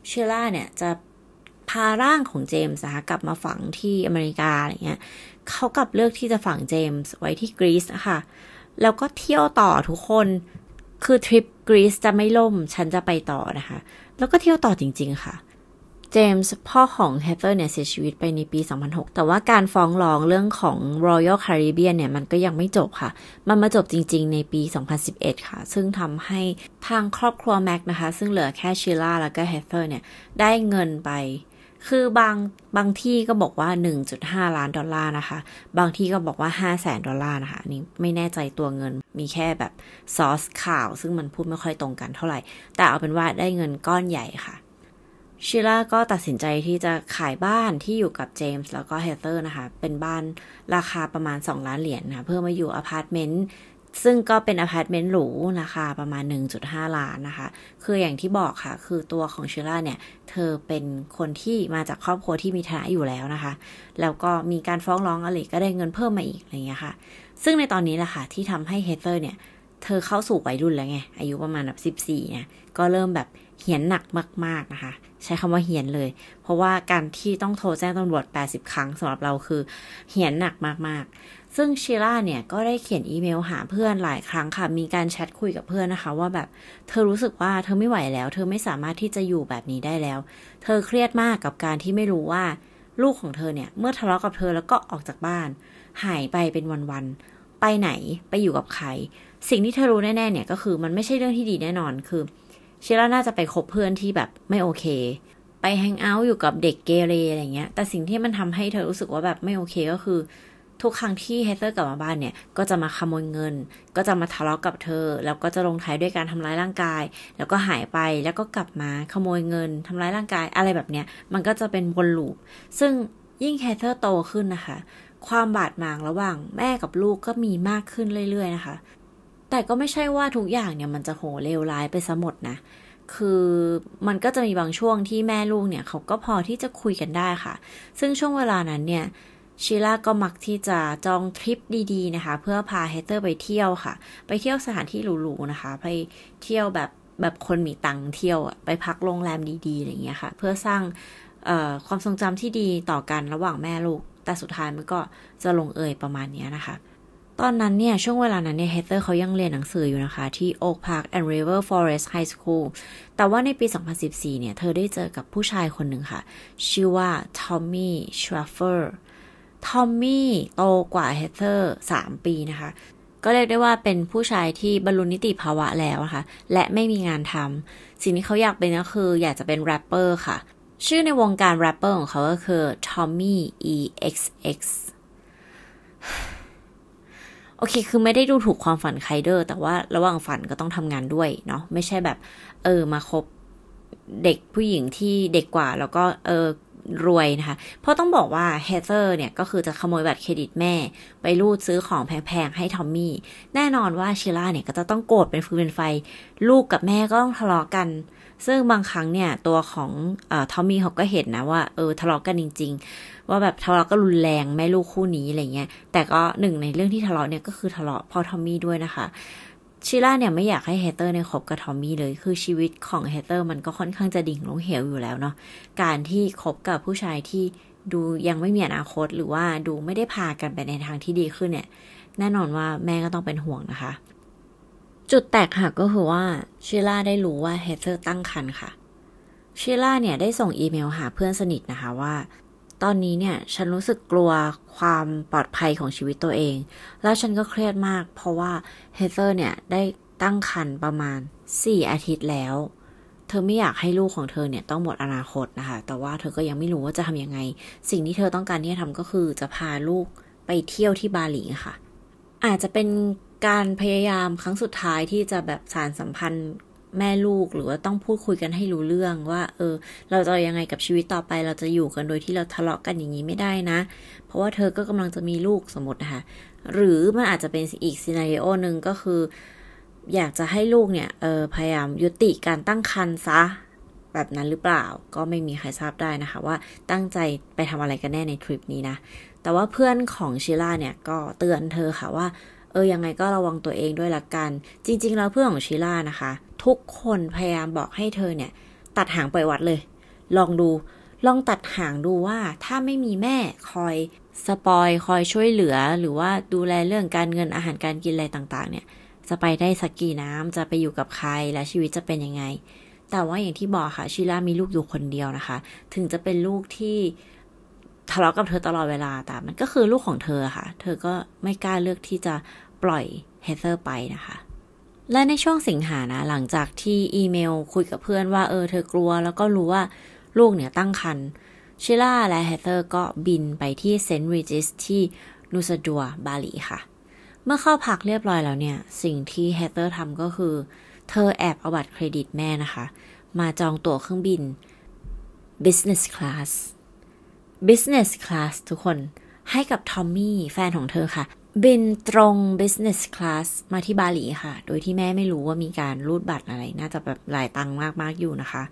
เชล่าเนี่ยจะพาร่างของเจมส์นะคะกลับมาฝังที่อเมริกาอะไรเงี้ยเขากลับเลือกที่จะฝังเจมส์ไว้ที่กรีซนะคะแล้วก็เที่ยวต่อทุกคนคือทริปกรีซจะไม่ล่ม ฉันจะไปต่อนะคะ แล้วก็เที่ยวต่อจริง ๆ ค่ะ จมส์พ่อของเฮเธอร์เนี่ยเสียชีวิตไปในปี 2006 แต่ว่าการฟ้องร้องเรื่องของ Royal Caribbean เนี่ยมันก็ยังไม่จบค่ะ มันมาจบจริงๆ ในปี 2011 ค่ะ ซึ่งทำให้ทางครอบครัวแม็กนะคะ ซึ่งเหลือแค่ชิล่าแล้วก็เฮเธอร์เนี่ย ได้เงินไป คือบางบางที่ก็บอกว่า 1.5 ล้านดอลลาร์นะคะ บางที่ก็บอกว่า 5 0 0แสนดอลลาร์นะคะนี่ไม่แน่ใจตัวเงินมีแค่แบบซอสข่าว ซึ่งมันพูดไม่ค่อยตรงกันเท่าไหร่ แต่เอาเป็นว่าได้เงินก้อนใหญ่ค่ะ ชิล่าก็ตัดสินใจที่จะขายบ้านที่อยู่กับเจมส์แล้วก็เฮเธอร์นะคะ เป็นบ้านราคาประมาณ 2 ล้านเหรียญนะเพื่อมาอยู่อพาร์ตเมนต์ซึ่งก็เป็นอพาร์ตเมนต์หรูราคาประมาณ 1.5 ล้านนะคะ คืออย่างที่บอกค่ะ คือตัวของชิล่าเนี่ย เธอเป็นคนที่มาจากครอบครัวที่มีฐานะอยู่แล้วนะคะ แล้วก็มีการฟ้องร้องอะไรก็ได้เงินเพิ่มมาอีกอะไรเงี้ยค่ะ ซึ่งในตอนนี้แหละค่ะ ที่ทำให้เฮเธอร์เนี่ย เธอเข้าสู่วัยรุ่นแล้วไง อายุประมาณแบบ 14เนี่ยก็เริ่มแบบเหียนหนักมาก ๆนะคะ ใช้คำว่าเหียนเลย เพราะว่าการที่ต้องโทรแจ้งตำรวจ 80 ครั้งสำหรับเราคือเหียนหนักมากๆ ซึ่งชิล่าเนี่ยก็ได้เขียนอีเมลหาเพื่อนหลายครั้งค่ะ มีการแชทคุยกับเพื่อนนะคะ ว่าแบบเธอรู้สึกว่าเธอไม่ไหวแล้ว เธอไม่สามารถที่จะอยู่แบบนี้ได้แล้ว เธอเครียดมากกับการที่ไม่รู้ว่าลูกของเธอเนี่ย เมื่อทะเลาะกับเธอแล้วก็ออกจากบ้าน หายไปเป็นวันๆไปไหนไปอยู่กับใคร สิ่งที่เธอรู้แน่ๆเนี่ยก็คือมันไม่ใช่เรื่องที่ดีแน่นอนคือ เชล่าน่าจะไปคบเพื่อนที่แบบไม่โอเค ไปแฮงเอาท์อยู่กับเด็กเกเรอะไรเงี้ย แต่สิ่งที่มันทำให้เธอรู้สึกว่าแบบไม่โอเคก็คือ ทุกครั้งที่เฮเธอร์กลับมาบ้านเนี่ย ก็จะมาขโมยเงิน ก็จะมาทะเลาะกับเธอ แล้วก็จะลงท้ายด้วยการทำร้ายร่างกาย แล้วก็หายไป แล้วก็กลับมาขโมยเงินทำร้ายร่างกายอะไรแบบเนี้ย มันก็จะเป็นวนลูป ซึ่งยิ่งเฮเธอร์โตขึ้นนะคะ ความบาดหมางระหว่างแม่กับลูกก็มีมากขึ้นเรื่อยๆนะคะ แต่ก็ไม่ใช่ว่าทุกอย่างเนี่ยมันจะโหเลวร้ายไปซะหมดนะ คือมันก็จะมีบางช่วงที่แม่ลูกเนี่ยเขาก็พอที่จะคุยกันได้ค่ะ ซึ่งช่วงเวลานั้นเนี่ยชิล่าก็มักที่จะจองทริปดีๆนะคะ เพื่อพาเฮเตอร์ไปเที่ยวค่ะ ไปเที่ยวสถานที่หรูๆนะคะ ไปเที่ยวแบบแบบคนมีตังค์เที่ยวไปพักโรงแรมดีๆอะไรเงี้ยค่ะ เพื่อสร้างความทรงจำที่ดีต่อกันระหว่างแม่ลูก แต่สุดท้ายมันก็จะลงเอยประมาณนี้นะคะ ตอนนั้นเนี่ย ช่วงเวลานั้นเนี่ยเฮเตอร์เขายังเรียนหนังสืออยู่นะคะ ที่ Oak Park and River Forest High School แต่ว่าในปี 2014 เนี่ย เธอได้เจอกับผู้ชายคนหนึ่งค่ะ ชื่อว่าทอมมี่เชฟเฟอร์ทอมมี่โตกว่าเฮเธอร์3ปีนะคะ ก็เรียกได้ว่าเป็นผู้ชายที่บรรลุนิติภาวะแล้วนะคะ และไม่มีงานทำสิ่งที่เขาอยากเป็นก็คืออยากจะเป็นแรปเปอร์ค่ะ ชื่อในวงการแรปเปอร์ของเขาก็คือ Tommy EXX โอเค คือไม่ได้ดูถูกความฝันใครเด้อ แต่ว่าระหว่างฝันก็ต้องทำงานด้วยเนาะ ไม่ใช่แบบ เออ มาคบเด็กผู้หญิงที่เด็กกว่า แล้วก็ เออ รวยนะคะ เพราะต้องบอกว่าเฮเธอร์เนี่ย ก็คือจะขโมยบัตรเครดิตแม่ ไปรูดซื้อของแพงๆ ให้ทอมมี่ แน่นอนว่าชิล่าเนี่ย ก็จะต้องโกรธเป็นฟืนเป็นไฟ ลูกกับแม่ก็ต้องทะเลาะกัน ซึ่งบางครั้งเนี่ย ตัวของอทอมมี่เขาก็เห็นนะว่า เออ ทะเลาะกันจริง ๆ ว่าแบบทะเลาะก็รุนแรงแม่ลูกคู่นี้อะไรเงี้ย แต่ก็หนึ่งในเรื่องที่ทะเลาะเนี่ยก็คือทะเลาะพ่อทอมมี่ด้วยนะคะชิล่าเนี่ยไม่อยากให้เฮเธอร์เนี่ยคบกับทอมมี่เลย คือชีวิตของเฮเธอร์มันก็ค่อนข้างจะดิ่งลงเหวอยู่แล้วเนาะ การที่คบกับผู้ชายที่ดูยังไม่มีอนาคตหรือว่าดูไม่ได้พากันไปในทางที่ดีขึ้นเนี่ย แน่นอนว่าแม่ก็ต้องเป็นห่วงนะคะ จุดแตกหักก็คือว่าชิล่าได้รู้ว่าเฮเธอร์ตั้งครรภ์ค่ะชิล่าเนี่ยได้ส่งอีเมลหาเพื่อนสนิทนะคะว่า ตอนนี้เนี่ย ฉันรู้สึกกลัวความปลอดภัยของชีวิตตัวเอง แล้วฉันก็เครียดมาก เพราะว่าเฮเธอร์เนี่ยได้ตั้งครรภ์ประมาณ 4 อาทิตย์แล้ว เธอไม่อยากให้ลูกของเธอเนี่ยต้องหมดอนาคตนะคะ แต่ว่าเธอก็ยังไม่รู้ว่าจะทำยังไง สิ่งที่เธอต้องการที่จะทำก็คือจะพาลูกไปเที่ยวที่บาหลีค่ะ อาจจะเป็นการพยายามครั้งสุดท้ายที่จะแบบสารสัมพันธ์ แม่ลูกหรือว่าต้องพูดคุยกันให้รู้เรื่องว่า เออ เราจะยังไงกับชีวิตต่อไป เราจะอยู่กันโดยที่เราทะเลาะกันอย่างนี้ไม่ได้นะ เพราะว่าเธอก็กำลังจะมีลูกสมมตินะคะหรือมันอาจจะเป็นอีกซีนารีโอหนึ่งก็คือ อยากจะให้ลูกเนี่ยเออพยายามยุติการตั้งครรภ์ซะแบบนั้นหรือเปล่าก็ไม่มีใครทราบได้นะคะ ว่าตั้งใจไปทำอะไรกันแน่ในทริปนี้นะ แต่ว่าเพื่อนของชิล่าเนี่ยก็เตือนเธอค่ะว่า เออยังไงก็ระวังตัวเองด้วยละกัน จริง ๆ แล้วเพื่อนของชิล่านะคะ ทุกคนพยายามบอกให้เธอเนี่ย ตัดหางปล่อยวัดเลย ลองดู ลองตัดหางดูว่าถ้าไม่มีแม่คอยสปอยคอยช่วยเหลือ หรือว่าดูแลเรื่องการเงินอาหารการกินอะไรต่างๆ เนี่ย จะไปได้สักกี่น้ำจะไปอยู่กับใครและชีวิตจะเป็นยังไง แต่ว่าอย่างที่บอกค่ะชิล่ามีลูกอยู่คนเดียวนะคะ ถึงจะเป็นลูกที่ทะเลาะกับเธอตลอดเวลาแต่มันก็คือลูกของเธอค่ะ เธอก็ไม่กล้าเลือกที่จะปล่อยเฮเธอร์ไปนะคะ และในช่วงสิงหานะ หลังจากที่อีเมลคุยกับเพื่อนว่าเออเธอกลัว แล้วก็รู้ว่าลูกเนี่ยตั้งครรภ์ชิล่าและเฮเธอร์ก็บินไปที่เซนต์ริจิสที่นูซาดัวบาหลีค่ะ เมื่อเข้าพักเรียบร้อยแล้วเนี่ย สิ่งที่เฮเธอร์ทำก็คือ เธอแอบเอาบัตรเครดิตแม่นะคะ มาจองตั๋วเครื่องบิน business class business class ทุกคนให้กับทอมมี่แฟนของเธอค่ะ บินตรง business class มาที่บาหลีค่ะ โดยที่แม่ไม่รู้ว่ามีการรูดบัตรอะไร น่าจะแบบหลายตังค์มาก ๆ อยู่นะคะ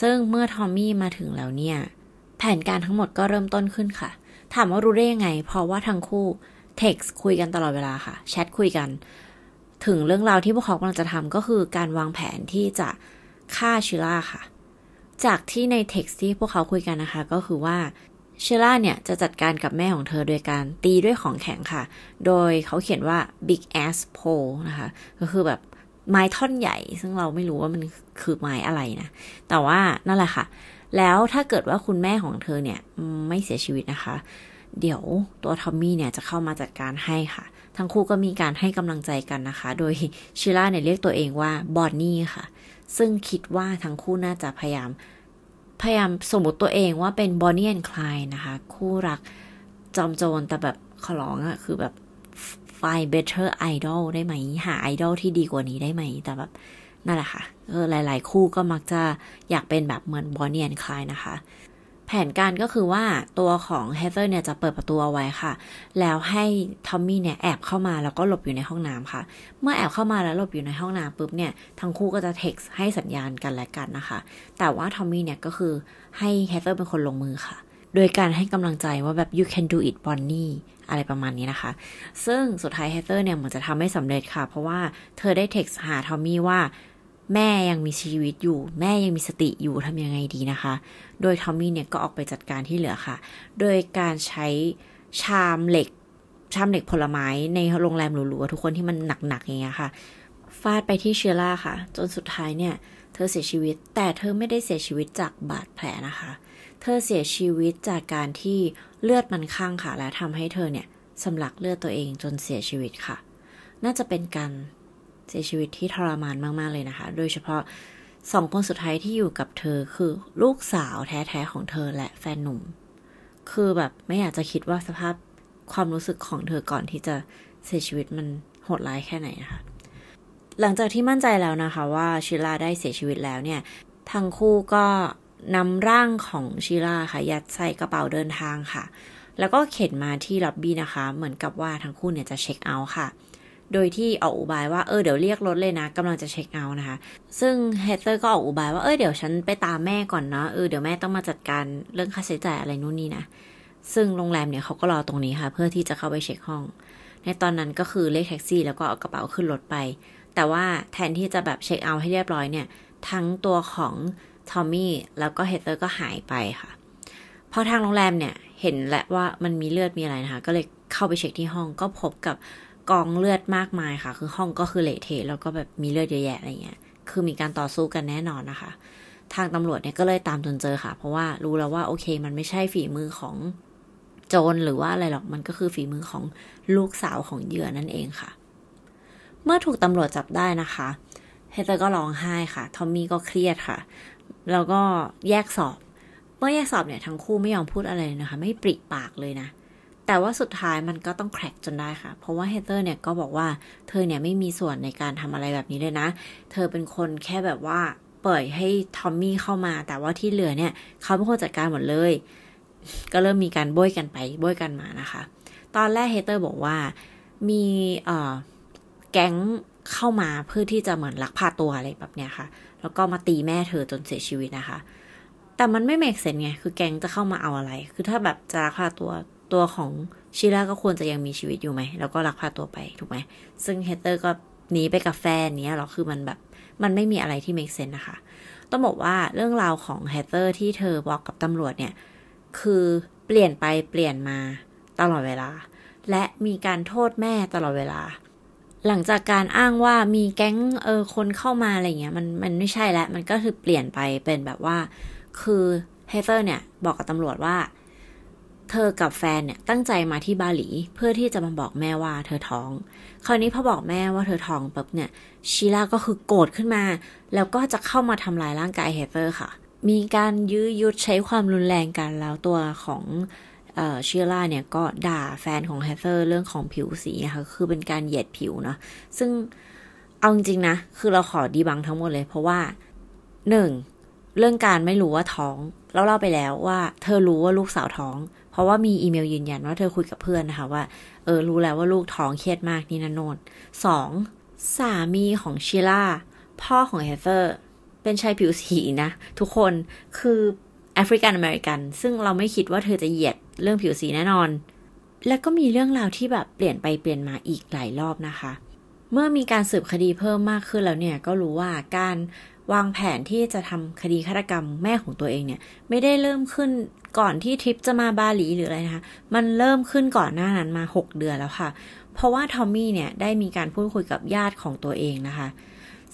ซึ่งเมื่อทอมมี่มาถึงแล้วเนี่ย แผนการทั้งหมดก็เริ่มต้นขึ้นค่ะ ถามว่ารู้ได้ยังไง เพราะว่าทั้งคู่เท็กซ์คุยกันตลอดเวลาค่ะ แชทคุยกัน ถึงเรื่องราวที่พวกเขากำลังจะทำก็คือการวางแผนที่จะฆ่าชิล่าค่ะ จากที่ในเท็กซ์ที่พวกเขาคุยกันนะคะ ก็คือว่า เชล่าเนี่ยจะจัดการกับแม่ของเธอโดยการตีด้วยของแข็งค่ะ โดยเขาเขียนว่า big ass pole นะคะ ก็คือแบบไม้ท่อนใหญ่ ซึ่งเราไม่รู้ว่ามันคือไม้อะไรนะ แต่ว่านั่นแหละค่ะ แล้วถ้าเกิดว่าคุณแม่ของเธอเนี่ยไม่เสียชีวิตนะคะ เดี๋ยวตัวทอมมี่เนี่ยจะเข้ามาจัดการให้ค่ะ ทั้งคู่ก็มีการให้กำลังใจกันนะคะ โดยชิล่าเนี่ยเรียกตัวเองว่าบอนนี่ค่ะ ซึ่งคิดว่าทั้งคู่น่าจะพยายาม พยายามสมมติตัวเองว่าเป็นบอนนี่แอนคลายนะคะ คู่รักจอมโจรแต่แบบขอร้องอะคือแบบ find better idol ได้ไหม หาไอดอลที่ดีกว่านี้ได้ไหม แต่แบบนั่นแหละค่ะ เออหลาย ๆ คู่ก็มักจะอยากเป็นแบบเหมือน Bonnie and Clyde นะคะ แผนการก็คือว่าตัวของเฮเธอร์เนี่ยจะเปิดประตูเอาไว้ค่ะ แล้วให้ทอมมี่เนี่ยแอบเข้ามาแล้วก็หลบอยู่ในห้องน้ำค่ะ เมื่อแอบเข้ามาแล้วหลบอยู่ในห้องน้ำปุ๊บเนี่ยทั้งคู่ก็จะเท็กซ์ให้สัญญาณกันและกันนะคะ แต่ว่าทอมมี่เนี่ยก็คือให้เฮเธอร์เป็นคนลงมือค่ะ โดยการให้กำลังใจว่าแบบ you can do it Bonnie อะไรประมาณนี้นะคะ ซึ่งสุดท้ายเฮเตอร์เนี่ยเหมือนจะทำไม่สำเร็จค่ะ เพราะว่าเธอได้เท็กซ์หาทอมมี่ว่า แม่ยังมีชีวิตอยู่ แม่ยังมีสติอยู่ทำยังไงดีนะคะ โดยทอมมี่เนี่ยก็ออกไปจัดการที่เหลือค่ะ โดยการใช้ชามเหล็ก ชามเหล็กผลไม้ในโรงแรมหรูๆทุกคนที่มันหนักๆอย่างเงี้ยค่ะฟาดไปที่เชล่าค่ะ จนสุดท้ายเนี่ย เธอเสียชีวิตแต่เธอไม่ได้เสียชีวิตจากบาดแผลนะคะ เธอเสียชีวิตจากการที่เลือดมันข้างค่ะ และทำให้เธอเนี่ยสำลักเลือดตัวเองจนเสียชีวิตค่ะ น่าจะเป็นการ เสียชีวิตที่ทรมานมาก ๆ เลยนะคะ โดยเฉพาะสองคนสุดท้ายที่อยู่กับเธอคือลูกสาวแท้ ๆ ของเธอและแฟนหนุ่ม คือแบบไม่อยากจะคิดว่าสภาพความรู้สึกของเธอก่อนที่จะเสียชีวิตมันโหดร้ายแค่ไหนนะคะ หลังจากที่มั่นใจแล้วนะคะว่าชิลาได้เสียชีวิตแล้วเนี่ย ทั้งคู่ก็นำร่างของชิลาค่ะ ยัดใส่กระเป๋าเดินทางค่ะ แล้วก็เข็นมาที่ล็อบบี้นะคะ เหมือนกับว่าทั้งคู่เนี่ยจะเช็คเอาท์ค่ะ โดยที่ออกอุบายว่าเออเดี๋ยวเรียกรถเลยนะกำลังจะเช็คเอาท์นะคะ ซึ่งเฮเธอร์ก็ออกอุบายว่าเออเดี๋ยวฉันไปตามแม่ก่อนเนาะเออเดี๋ยวแม่ต้องมาจัดการเรื่องค่าใช้จ่ายอะไรนู่นนี่นะซึ่งโรงแรมเนี่ยเขาก็รอตรงนี้ค่ะ เพื่อที่จะเข้าไปเช็คห้อง ในตอนนั้นก็คือเรียกแท็กซี่ แล้วก็เอากระเป๋าขึ้นรถไป แต่ว่าแทนที่จะแบบเช็คเอาท์ให้เรียบร้อยเนี่ย ทั้งตัวของทอมมี่แล้วก็เฮเธอร์ก็หายไปค่ะพอทางโรงแรมเนี่ยเห็นและว่ามันมีเลือดมีอะไรนะคะ ก็เลยเข้าไปเช็คที่ห้องก็พบกับ กองเลือดมากมายค่ะ คือห้องก็คือเละเทะแล้วก็แบบมีเลือดเยอะแยะอะไรเงี้ย คือมีการต่อสู้กันแน่นอนนะคะ ทางตำรวจเนี่ยก็เลยตามจนเจอค่ะ เพราะว่ารู้แล้วว่าโอเค มันไม่ใช่ฝีมือของโจรหรือว่าอะไรหรอก มันก็คือฝีมือของลูกสาวของเหยื่อนั่นเองค่ะ เมื่อถูกตำรวจจับได้นะคะเฮเตอร์ก็ร้องไห้ค่ะ ทอมมี่ก็เครียดค่ะ แล้วก็แยกสอบ เมื่อแยกสอบเนี่ยทั้งคู่ไม่ยอมพูดอะไรนะคะ ไม่ปริปากเลยนะ แต่ว่าสุดท้ายมันก็ต้องแคร็กจนได้ค่ะ เพราะว่าเฮเตอร์เนี่ยก็บอกว่าเธอเนี่ยไม่มีส่วนในการทำอะไรแบบนี้เลยนะ เธอเป็นคนแค่แบบว่าปล่อยให้ทอมมี่เข้ามา แต่ว่าที่เหลือเนี่ยเขาเป็นคนจัดการหมดเลย ก็เริ่มมีการโบยกันไปโบยกันมานะคะ ตอนแรกเฮเตอร์บอกว่ามีเอ่อแก๊งเข้ามาเพื่อที่จะเหมือนลักพาตัวอะไรแบบเนี้ยค่ะ แล้วก็มาตีแม่เธอจนเสียชีวิตนะคะ แต่มันไม่เมกเซนไง คือแก๊งจะเข้ามาเอาอะไร คือถ้าแบบจะลักพาตัว ตัวของชิล่าก็ควรจะยังมีชีวิตอยู่ไหม แล้วก็ลักพาตัวไปถูกไหม ซึ่งเฮเธอร์ก็หนีไปกับแฟนเนี้ยหรอ คือมันแบบ มันไม่มีอะไรที่ make sense นะคะ ต้องบอกว่าเรื่องราวของเฮเธอร์ที่เธอบอกกับตำรวจเนี่ย คือเปลี่ยนไปเปลี่ยนมาตลอดเวลา และมีการโทษแม่ตลอดเวลา หลังจากการอ้างว่ามีแก๊งเออคนเข้ามาอะไรเงี้ย มันมันไม่ใช่แล้ว มันก็คือเปลี่ยนไปเป็นแบบว่า คือเฮเธอร์เนี่ยบอกกับตำรวจว่า เธอกับแฟนเนี่ยตั้งใจมาที่บาหลี เพื่อที่จะมาบอกแม่ว่าเธอท้อง คราวนี้พอบอกแม่ว่าเธอท้องปุ๊บเนี่ยชีลาก็คือโกรธขึ้นมา แล้วก็จะเข้ามาทำลายร่างกายเฮเตอร์ค่ะ มีการยื้อยุดใช้ความรุนแรงกันแล้วตัวของเชียร่าเนี่ยก็ด่าแฟนของเฮเตอร์เรื่องของผิวสีนะคะคือเป็นการเหยียดผิวเนาะซึ่งเอาจริงๆนะ คือเราขอดีบังทั้งหมดเลย เพราะว่าหนึ่งเรื่องการไม่รู้ว่าท้อง เราเล่าไปแล้วว่า เธอรู้ว่าลูกสาวท้อง เพราะว่ามีอีเมลยืนยันว่าเธอคุยกับเพื่อนนะคะว่าเออรู้แล้วว่าลูกท้องเครียดมากนี่นะโนนสองสามีของชิล่าพ่อของเฮเตอร์ เป็นชายผิวสีนะ ทุกคนคือแอฟริกันอเมริกัน ซึ่งเราไม่คิดว่าเธอจะเหยียดเรื่องผิวสีแน่นอน แล้วก็มีเรื่องราวที่แบบเปลี่ยนไปเปลี่ยนมาอีกหลายรอบนะคะ เมื่อมีการสืบคดีเพิ่มมากขึ้นแล้วเนี่ย ก็รู้ว่าการ วางแผนที่จะทำคดีฆาตกรรมแม่ของตัวเองเนี่ย ไม่ได้เริ่มขึ้นก่อนที่ทริปจะมาบาหลีหรืออะไรนะคะ มันเริ่มขึ้นก่อนหน้านั้นมา 6 เดือนแล้วค่ะ เพราะว่าทอมมี่เนี่ยได้มีการพูดคุยกับญาติของตัวเองนะคะ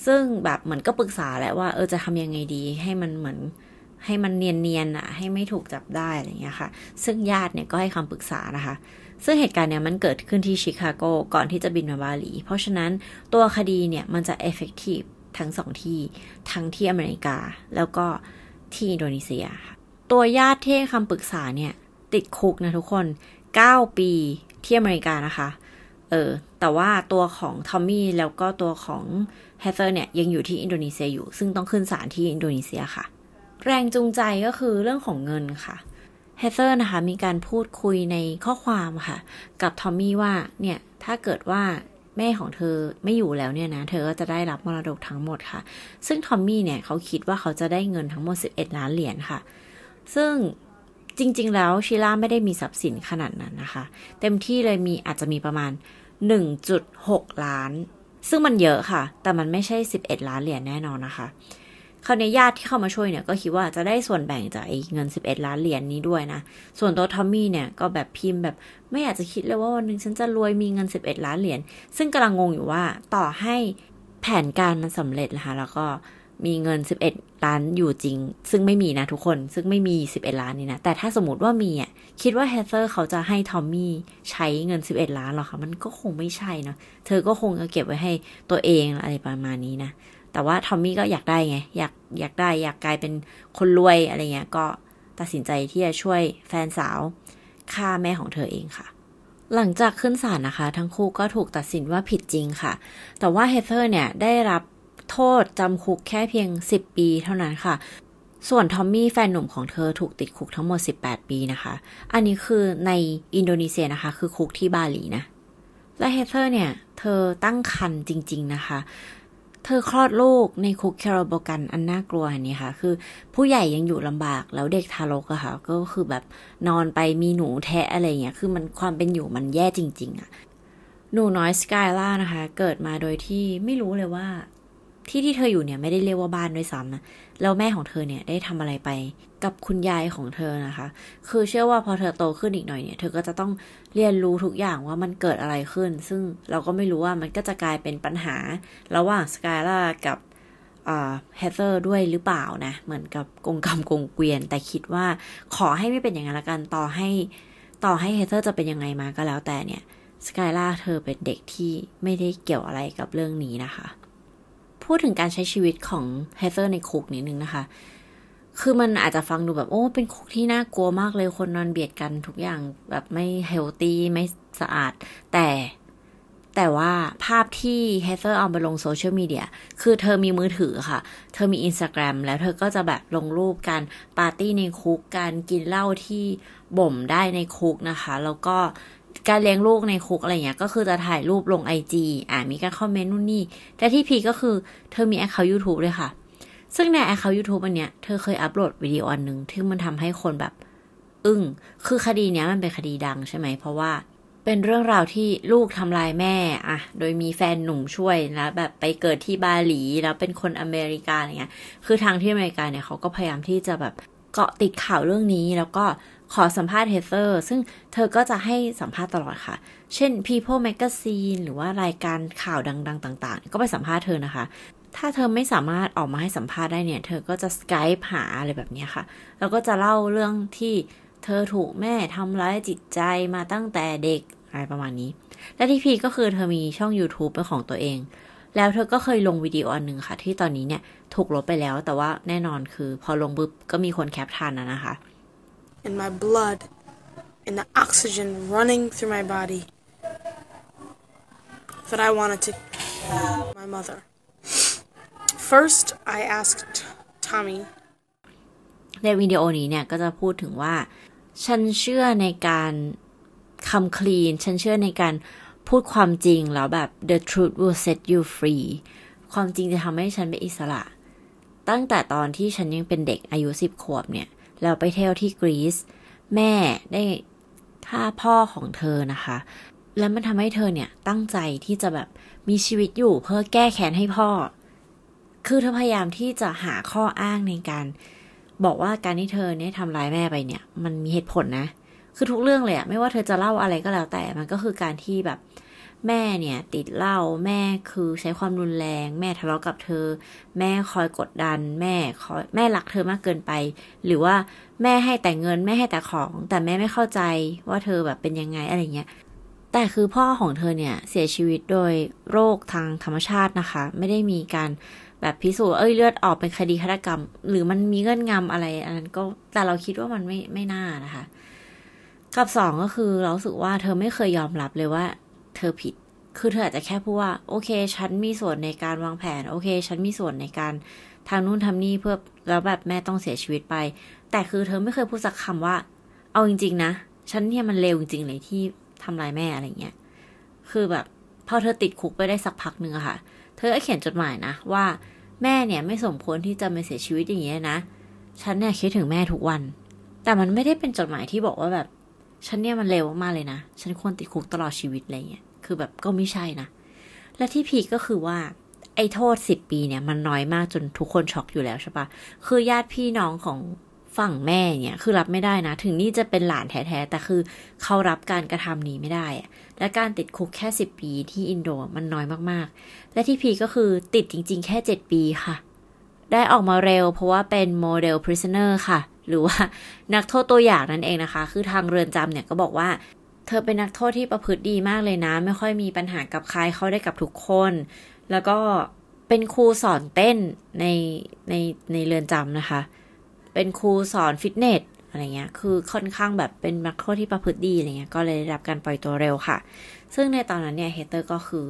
ซึ่งแบบเหมือนก็ปรึกษาแหละว่าเออจะทำยังไงดีให้มันเหมือนให้มันเนียนๆอะให้ไม่ถูกจับได้อะไรเงี้ยค่ะ ซึ่งญาติเนี่ยก็ให้คำปรึกษานะคะ ซึ่งเหตุการณ์เนี่ยมันเกิดขึ้นที่ชิคาโกก่อนที่จะบินมาบาหลี เพราะฉะนั้นตัวคดีเนี่ยมันจะ effective ทั้งสองที่ทั้งที่อเมริกา แล้วก็ที่อินโดนีเซียค่ะตัวญาติที่คำปรึกษาเนี่ย ติดคุกนะทุกคน 9 ปีที่อเมริกานะคะ เออ แต่ว่าตัวของทอมมี่แล้วก็ตัวของเฮเธอร์เนี่ยยังอยู่ที่อินโดนีเซียอยู่ ซึ่งต้องขึ้นศาลที่อินโดนีเซียค่ะ แรงจูงใจก็คือเรื่องของเงินค่ะเฮเธอร์นะคะมีการพูดคุยในข้อความค่ะ กับทอมมี่ว่าเนี่ยถ้าเกิดว่า แม่ของเธอไม่อยู่แล้วเนี่ยนะ เธอก็จะได้รับมรดกทั้งหมดค่ะ ซึ่งทอมมี่เนี่ยเขาคิดว่าเขาจะได้เงินทั้งหมด 11 ล้านเหรียญค่ะ ซึ่งจริง ๆ แล้วชิล่าไม่ได้มีทรัพย์สินขนาดนั้นนะคะ เต็มที่เลยมีอาจจะมีประมาณ 1.6 ล้าน ซึ่งมันเยอะค่ะ แต่มันไม่ใช่ 11 ล้านเหรียญแน่นอนนะคะ คราวนี้ญาติที่เข้ามาช่วยเนี่ยก็คิดว่าจะได้ส่วนแบ่งจากเงิน 11 ล้านเหรียญนี้ด้วยนะ ส่วนตัวทอมมี่เนี่ยก็แบบพิมพ์แบบไม่อยากจะคิดเลยว่าวันหนึ่งฉันจะรวยมีเงิน 11 ล้านเหรียญ ซึ่งกำลังงงอยู่ว่าต่อให้แผนการมันสำเร็จนะคะแล้วก็มีเงิน 11 ล้านอยู่จริง ซึ่งไม่มีนะทุกคน ซึ่งไม่มี 11 ล้านนี่นะ แต่ถ้าสมมติว่ามีอะ คิดว่าเฮเธอร์เขาจะให้ทอมมี่ใช้เงิน 11 ล้านหรอคะ มันก็คงไม่ใช่เนาะ เธอก็คงจะเก็บไว้ให้ตัวเองอะไรประมาณนี้นะ แต่ว่าทอมมี่ก็อยากได้ไง อยากอยากได้อยากกลายเป็นคนรวยอะไรเงี้ย ก็ตัดสินใจที่จะช่วยแฟนสาวฆ่าแม่ของเธอเองค่ะ หลังจากขึ้นศาลนะคะ ทั้งคู่ก็ถูกตัดสินว่าผิดจริงค่ะ แต่ว่าเฮเธอร์เนี่ยได้รับโทษจำคุกแค่เพียง 10 ปีเท่านั้นค่ะ ส่วนทอมมี่แฟนหนุ่มของเธอถูกติดคุกทั้งหมด 18 ปีนะคะ อันนี้คือในอินโดนีเซียนะคะ คือคุกที่บาหลีนะ และเฮเธอร์เนี่ย เธอตั้งครรภ์จริง ๆ นะคะ เธอคลอดลูกในคุกแคราโบกันอันน่ากลัวนี่ค่ะ คือผู้ใหญ่ยังอยู่ลำบากแล้วเด็กทารกอะค่ะ ก็คือแบบนอนไปมีหนูแทะอะไรเงี้ย คือมันความเป็นอยู่มันแย่จริง ๆอะหนูน้อยสกายล่านะคะ เกิดมาโดยที่ไม่รู้เลยว่า ที่ที่เธออยู่เนี่ยไม่ได้เรียกว่าบ้านด้วยซ้ำนะแล้วแม่ของเธอเนี่ยได้ทำอะไรไปกับคุณยายของเธอนะคะ คือเชื่อว่าพอเธอโตขึ้นอีกหน่อยเนี่ย เธอก็จะต้องเรียนรู้ทุกอย่างว่ามันเกิดอะไรขึ้น ซึ่งเราก็ไม่รู้ว่ามันก็จะกลายเป็นปัญหา ระหว่างสกายล่ากับเฮเธอร์ด้วยหรือเปล่านะ เหมือนกับกงกรรมกงเกวียน แต่คิดว่าขอให้ไม่เป็นอย่างนั้นละกันต่อให้ต่อให้เฮเธอร์จะเป็นยังไงมาก็แล้วแต่เนี่ยสกายล่าเธอเป็นเด็กที่ไม่ได้เกี่ยวอะไรกับเรื่องนี้นะคะ พูดถึงการใช้ชีวิตของเฮเธอร์ในคุกนิดนึงนะคะ คือมันอาจจะฟังดูแบบโอ้เป็นคุกที่น่ากลัวมากเลยคนนอนเบียดกันทุกอย่างแบบไม่ healthy ไม่สะอาด แต่แต่ว่าภาพที่เฮเธอร์เอาไปลงโซเชียลมีเดียคือเธอมีมือถือค่ะ เธอมีอินสตาแกรมแล้วเธอก็จะแบบลงรูปการปาร์ตี้ในคุก การกินเหล้าที่บ่มได้ในคุกนะคะ แล้วก็ การเลี้ยงลูกในคุกอะไรเงี้ย ก็คือจะถ่ายรูปลงไอจีอ่ามีการคอมเมนต์นู่นนี่ แต่ที่พีคก็คือเธอมี account ยูทูบเลยค่ะ ซึ่งใน account ยูทูบอันเนี้ย เธอเคยอัปโหลดวิดีโออันหนึ่งที่มันทำให้คนแบบ อึ้ง คือคดีเนี้ยมันเป็นคดีดังใช่ไหม เพราะว่าเป็นเรื่องราวที่ลูกทำลายแม่อะโดยมีแฟนหนุ่มช่วยแล้วแบบไปเกิดที่บาหลีแล้วเป็นคนอเมริกาอะไรเงี้ย คือทางที่อเมริกาเนี่ยเขาก็พยายามที่จะแบบเกาะติดข่าวเรื่องนี้แล้วก็ ขอสัมภาษณ์เฮเธอร์ซึ่งเธอก็จะให้สัมภาษณ์ตลอดค่ะ เช่น People Magazine หรือว่ารายการข่าวดัง ๆ ต่าง ๆ ก็ไปสัมภาษณ์เธอนะคะ ถ้าเธอไม่สามารถออกมาให้สัมภาษณ์ได้เนี่ย เธอก็จะสกายหาอะไรแบบนี้ค่ะ แล้วก็จะเล่าเรื่องที่เธอถูกแม่ทำร้ายจิตใจมาตั้งแต่เด็กอะไรประมาณนี้ และที่พีก็คือเธอมีช่อง YouTube เป็นของตัวเอง แล้วเธอก็เคยลงวิดีโออันหนึ่งค่ะ ที่ตอนนี้เนี่ยถูกลบไปแล้ว แต่ว่าแน่นอนคือพอลงปุ๊บก็มีคนแคปทันนะนะคะ and my blood and the oxygen running through my body that I wanted to my mother. First, I asked Tommy ในวิดีโอนี้เนี่ยก็จะพูดถึงว่า ฉันเชื่อในการคำคลีน ฉันเชื่อในการพูดความจริงแล้วแบบ the truth will set you free ความจริงจะทำให้ฉันเป็นอิสระ ตั้งแต่ตอนที่ฉันยังเป็นเด็กอายุสิบขวบเนี่ย แล้วไปเที่ยวที่กรีซแม่ได้ฆ่าพ่อของเธอนะคะ แล้วมันทำให้เธอเนี่ยตั้งใจที่จะแบบมีชีวิตอยู่เพื่อแก้แค้นให้พ่อ คือเธอพยายามที่จะหาข้ออ้างในการ บอกว่าการที่เธอเนี่ยทำร้ายแม่ไปเนี่ย มันมีเหตุผลนะ คือทุกเรื่องเลยอะไม่ว่าเธอจะเล่าอะไรก็แล้วแต่มันก็คือการที่แบบ แม่เนี่ยติดเหล้าแม่คือใช้ความรุนแรง แม่ทะเลาะกับเธอ แม่คอยกดดัน แม่คอยแม่รักเธอมากเกินไป หรือว่าแม่ให้แต่เงินแม่ให้แต่ของ แต่แม่ไม่เข้าใจว่าเธอแบบเป็นยังไงอะไรเงี้ยแต่คือพ่อของเธอเนี่ยเสียชีวิตโดยโรคทางธรรมชาตินะคะ ไม่ได้มีการแบบพิสูจน์เอ้ยเลือดออกเป็นคดีฆาตกรรม หรือมันมีเงื่อนงำอะไร อันนั้นก็แต่เราคิดว่ามันไม่ไม่น่านะคะ กับสองก็คือเราสึกว่าเธอไม่เคยยอมรับเลยว่า เธอผิด คือเธออาจจะแค่พูดว่า โอเค ฉันมีส่วนในการวางแผน โอเค ฉันมีส่วนในการทางนู่นทำนี่เพื่อแล้วแบบแม่ต้องเสียชีวิตไป แต่คือเธอไม่เคยพูดสักคำว่า เอาจริง ๆ นะ ฉันเนี่ยมันเลวจริงๆเลยที่ทำลายแม่อะไรเงี้ย คือแบบพอเธอติดคุกไปได้สักพักหนึ่งอะค่ะ เธอก็เขียนจดหมายนะว่าแม่เนี่ยไม่สมควรที่จะมาเสียชีวิตอย่างเงี้ยนะ ฉันเนี่ยคิดถึงแม่ทุกวัน แต่มันไม่ได้เป็นจดหมายที่บอกว่าแบบ ฉันเนี่ยมันเร็วมากเลยนะ ฉันควรติดคุกตลอดชีวิตอะไรเงี้ย คือแบบก็ไม่ใช่นะ และที่พีก็คือว่า ไอ้โทษสิบปีเนี่ย มันน้อยมากจนทุกคนช็อกอยู่แล้วใช่ปะคือญาติพี่น้องของฝั่งแม่เนี่ยคือรับไม่ได้นะ ถึงนี่จะเป็นหลานแท้ๆแต่คือเขารับการกระทำนี้ไม่ได้อะและการติดคุกแค่สิบปีที่อินโดมันน้อยมากๆ และที่พีก็คือติดจริง ๆ แค่เจ็ดปีค่ะ ได้ออกมาเร็วเพราะว่าเป็นโมเดล prisoner ค่ะ หรือว่านักโทษตัวอย่างนั่นเองนะคะ คือทางเรือนจำเนี่ยก็บอกว่า เธอเป็นนักโทษที่ประพฤติดีมากเลยนะ ไม่ค่อยมีปัญหากับใครเข้าได้กับทุกคน แล้วก็เป็นครูสอนเต้นในในในเรือนจำนะคะ เป็นครูสอนฟิตเนสอะไรเงี้ย คือค่อนข้างแบบเป็นนักโทษที่ประพฤติดีอะไรเงี้ย ก็เลยได้รับการปล่อยตัวเร็วค่ะ ซึ่งในตอนนั้นเนี่ยเฮเตอร์ก็คือ